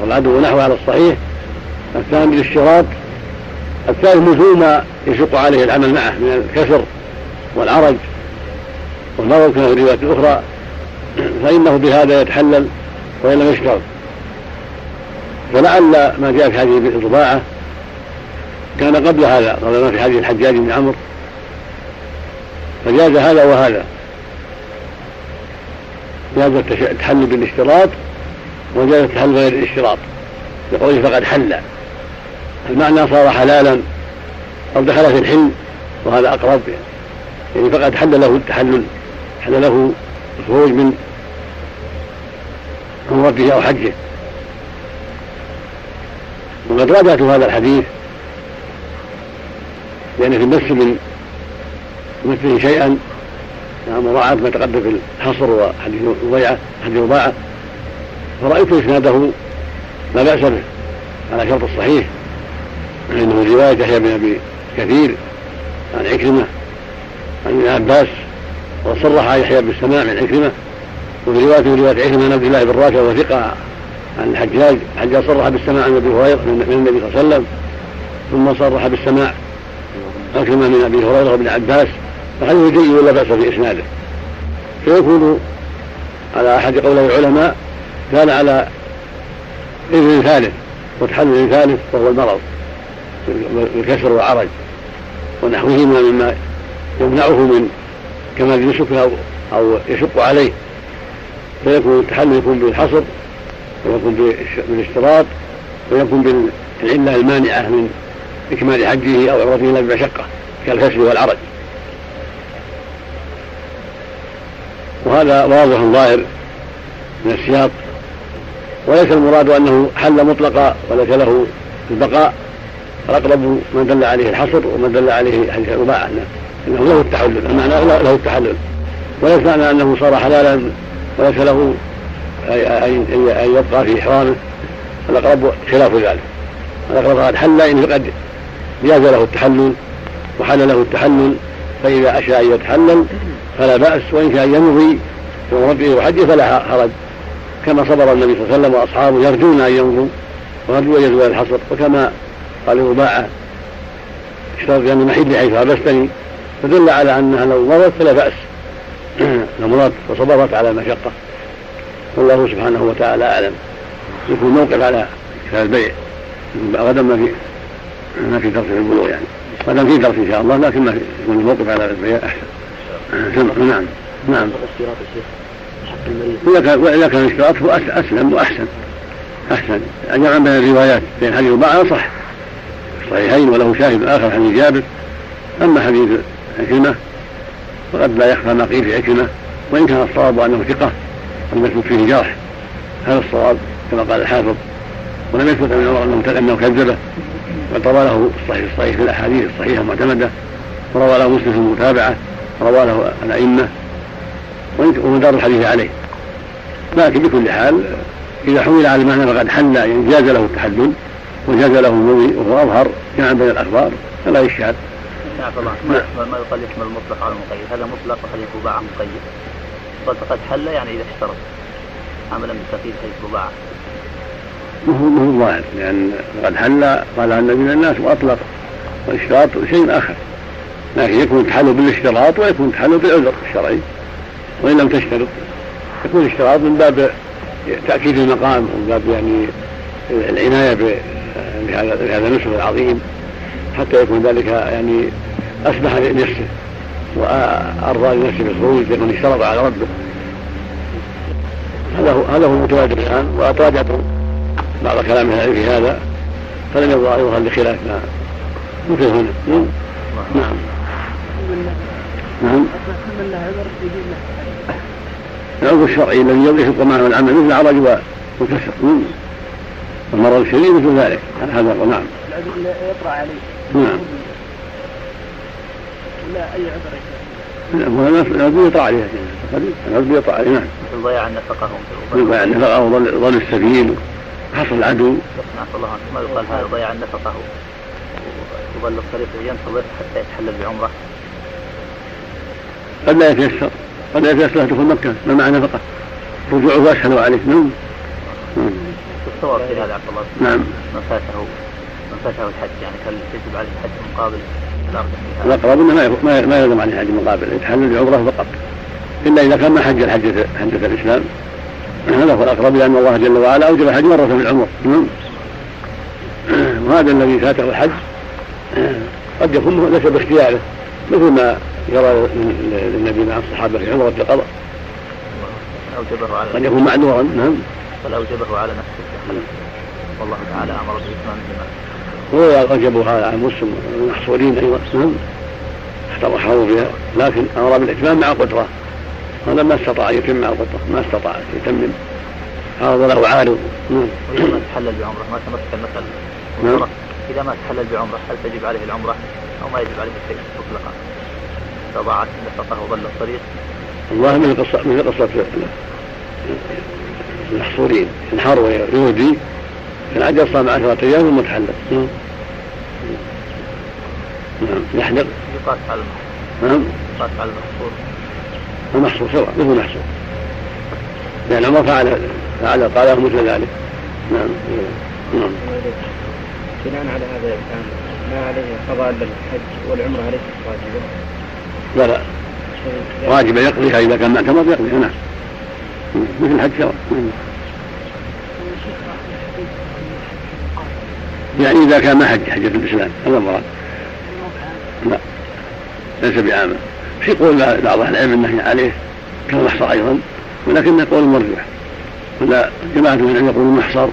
والعدو نحو على الصحيح الثاني الاشتراط الثالث نزول ما يشق عليه العمل معه من الكسر والعرج والمرض كما في الروايات الأخرى فإنه بهذا يتحلل وإن لم يشترط فلعل ما جاء في هذه الطباعة كان قبل هذا قبل ما في حديث الحجاج بن عمرو فجاز هذا وهذا. جاز التحلل بالاشتراط وجاز التحلل غير الاشتراط؟ بقوله فقد حل. المعنى صار حلالا أو دخل في الحل وهذا أقرب يعني. فقد حل له التحلل حل له الخروج من عمرته أو حجه. وقد راجعت هذا الحديث لأن في النفس من مثله شيئا مراعاة ما تقدم في الحصر وحديث الضيعة حديث الضاعة فرأيت إسناده لا بأس به على شرط الصحيح فإنه رواية يحيى بن أبي كثير عن عكرمة عن ابن عباس وصرح يحيى بالسماع من عكرمة وفي رواية من رواية عكرمة عن عبد الله بن راشد وثقة عن الحجاج الحجاج صرح بالسماع عن أبي هريرة من النبي صلى الله عليه وسلم ثم صرح بالسماع عكرمة من أبي هريرة وابن عباس فحديث جيد ولا بأس في اسناده فيكون على أحد قولي العلماء كان على إذن ثالث وتحلل ثالث وهو المرض بالكسر والعرج. ونحوهما مما يمنعه من كمال النسك أو أو يشق عليه. فيكون التحلل يكون بالحصر ويكون بالاشتراط ويكون بالعلة المانعة من إكمال حجه أو عمرته إلا بمشقة كالكسر والعرج. وهذا واضح ظاهر من السياق وليس المراد أنه حل مطلقا وليس له البقاء. الأقرب من دل عليه الحصر ومن دل عليه حديث الرباعة. أنه له التحلل. المعنى له التحلل. وليس معنى أنه صار حلالا وليس له أن يبقى في إحرامه الأقرب خلاف ذلك. الأقرب قد حل إن قد جاز له التحلل وحل له التحلل. فإذا أشاء أن يتحلل فلا بأس وإن كان يمضي في ربه فلا حرج. كما صبر النبي صلى الله عليه وسلم وأصحابه يرجون أن يمضوا وقد وجدوا الحصر. وكما قال رباعة اشترط بأن محل حيث حبستني فدل على أنها لو مضت فلا لو مضت وصبرت على المشقة والله سبحانه وتعالى أعلم. يكون موقف على البيع. غدا ما في ما في في البلوغ يعني. غدا في درس إن شاء الله لكن ما في يكون الموقف على البيع أحسن. نعم. نعم. إذا كان اشتراط فهو أسلم وأحسن. أحسن. جمعا بين الروايات بين حديث بعض صح. الصحيحين وله شاهد آخر حديث جابر. أما حديث عكرمة فقد لا يخفى ما قيل في عكرمة وإن كان الصواب أنه ثقة المثبوت فيه جرح هذا الصواب كما قال الحافظ. ولم يثبت عن عمر انه أنه كذبه. بل روى له الصحيح الصحيح في الأحاديث الصحيحة المعتمدة. وروى له مسلم في المتابعة. وروى له الأئمة. ومدار الحديث عليه. لكن بكل حال إذا حمل على المعنى فقد حل يعني جاز له التحلل وجاز له المضي وهو أظهر جمعا بين الأخبار فلا يشهد. نعم الله ما يقال يشمل المطلق على المقيد. هذا مطلق وهذا يكون مقيد؟ فقد حل يعني إذا اشترط عملا بالتقييد حيث رباعه ما هو الظاهر لأن قد حل قال النبي من الناس واطلق والاشتراط شيء آخر. لكن يكون التحلل بالاشتراط ويكون التحلل بالعذر الشرعي. وإن لم تشترط. يكون الاشتراط من باب تأكيد المقام ومن باب يعني العناية بهذا النسب العظيم حتى يكون ذلك يعني أسمح لنفسه وأرضى لنفسه بالخروج يكون اشترط على ربه. هذا هو هذا هو المتواجد الآن واتراجعت بعض كلام أهل في هذا فلم يظهر لخلاف ما مثل هنا. نعم. نعم. نعم العذر الشرعي الذي يضيف معه العمل مثل العرج والكسر والمرض الشديد مثل ذلك. هذا نعم. العذر يطرأ عليه. نعم. لا أي عذر العذر يطرأ عليه. العذر يطرأ عليه نعم. مثل ضياع النفقه ضياع النفقه وظل السبيل. حصر العدو. نعم الله. ما يقال هذا ضياع النفقه وظل الطريق ينتظر حتى يتحلل بعمره. قد لا يتيسر. قد لا يتيسر دخول مكة. ما معنى نفقة رجوعه أسهل عليك نعم. الصواب في هذا عبد الله. نعم. من فاته من فاته الحج. يعني هل يجب عليه الحج مقابل الأقرب أنه ما ما يلزم عليه حج مقابل. يتحلل بعمرة فقط. إلا إذا كان ما حج الحجة حجة الإسلام. هذا هو الأقرب لأن الله جل وعلا أوجب الحج مرة في العمر. نعم. وهذا الذي فاته الحج قد يكون ليس باختياره. مثل ما يرى للنبي مع الصحابة في عمرة القضاء. أوجبه على قد يكون معذورا نعم. بل أوجبه على نفسه. والله تعالى أمر بإتمام الجماعة هو أوجبه على المسلم المحصورين أيضا نعم. احتروا بها لكن أمر بالإتمام مع قدرة هذا ما استطاع يتم مع القدرة. ما استطاع يتمم عرض له عارض نعم. ما تحلل بعمرة. ما تمثل مثل نعم. إذا ما تحلل بعمرة هل تجب عليه العمرة؟ أو ما يجب عليه الشيء مطلقا. إذا ضاعت نفقه وضل الطريق. الله من قصة من قصة المحصورين. انحر ويهودي العجل صام عشرة أيام ثم تحلل نعم. نعم. يحلق. يقاس على نعم. يقاس على المحصور. المحصور سواء مثل المحصور لأن عمر فعل فعل قاله مثل ذلك. نعم. نعم. بناء على هذا الآن ما عليه قضاء للحج والعمرة ليست واجبة؟ لا لا. واجبة يقضيها إذا كان معتمر يقضيها نعم. مثل الحج سواء يعني إذا كان ما حج حجة الإسلام. هذا المراد لا. ليس بعامة. في قول بعض أهل العلم النهي عليه كالمحصر أيضا ولكنه قول مرجوح. ولا جماعة من العلم يقولون محصر.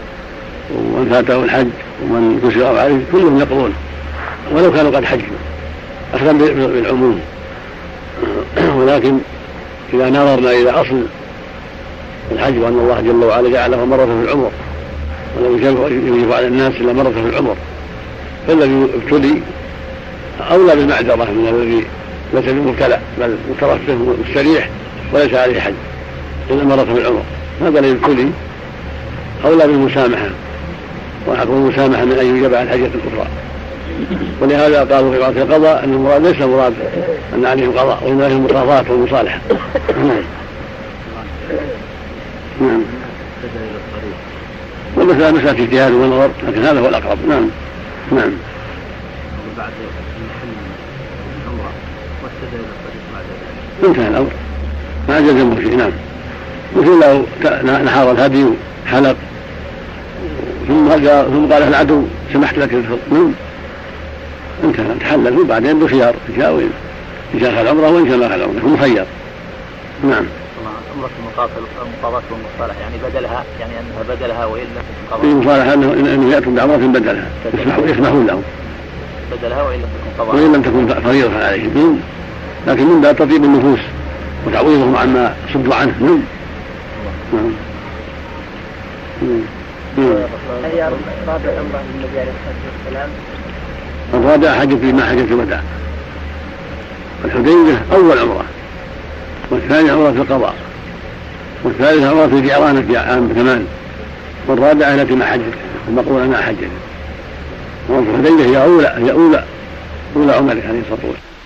ومن فاته الحج ومن كسر عليه كلهم يقولون ولو كانوا قد حجوا أخذا بالعموم. ولكن إذا نظرنا إلى أصل الحج وأن الله جل وعلا جعله مرة في العمر ولم يجب على الناس إلا مرة في العمر فالذي ابتلي أولى بالمعذرة من الذي ليس بمبتلى بل مترفه مستريح وليس عليه حج إلا مرة في العمر. هذا الذي ابتلي أولى بالمسامحة. وحق المسامحة من أن يجب على الحجة الأخرى ولهذا قالوا في وقت القضاء أن المراد ليس المراد أن عليهم قضاء وإنما عليهم المقاضاة والمصالحة نعم. نعم. والمسألة مسألة اجتهاد ونظر لكن هذا هو الأقرب. نعم. نعم. بعد انتهى الأمر. ما جزم شيء نعم. مثل لو نحر الهدي وحلق ثم قال ثم قال العدو سمحت لك نعم. انتهى تحلل وبعدين بخيار. إن شاء وإن إن شاء العمرة وإن شاء ما العمرة هو مخير. نعم. عمرة المقاضاة والمصالحة يعني بدلها يعني أنها بدلها وإن لم تكن قضاء. المصالحة أنه أنه يأتون بعمرة بدلها. يسمحون لهم. بدلها وإن لم تكن قضاء. وإن لم تكن فريضة عليهم. لكن من باب تطيب النفوس وتعويضهم عما صدوا عنه. نعم. نعم. عليه الصلاة والسلام؟ الرابع حجة ما حجة الوداع. الحديبية أول عمرة والثانية عمرة القضاء والثالثة عمرة الجعرانة في عام ثمان والرابعة التي ما حجت المقولة ما حجت عمرة الحديبية هي أولى هي أولى أولى عمره عليه الصلاة والسلام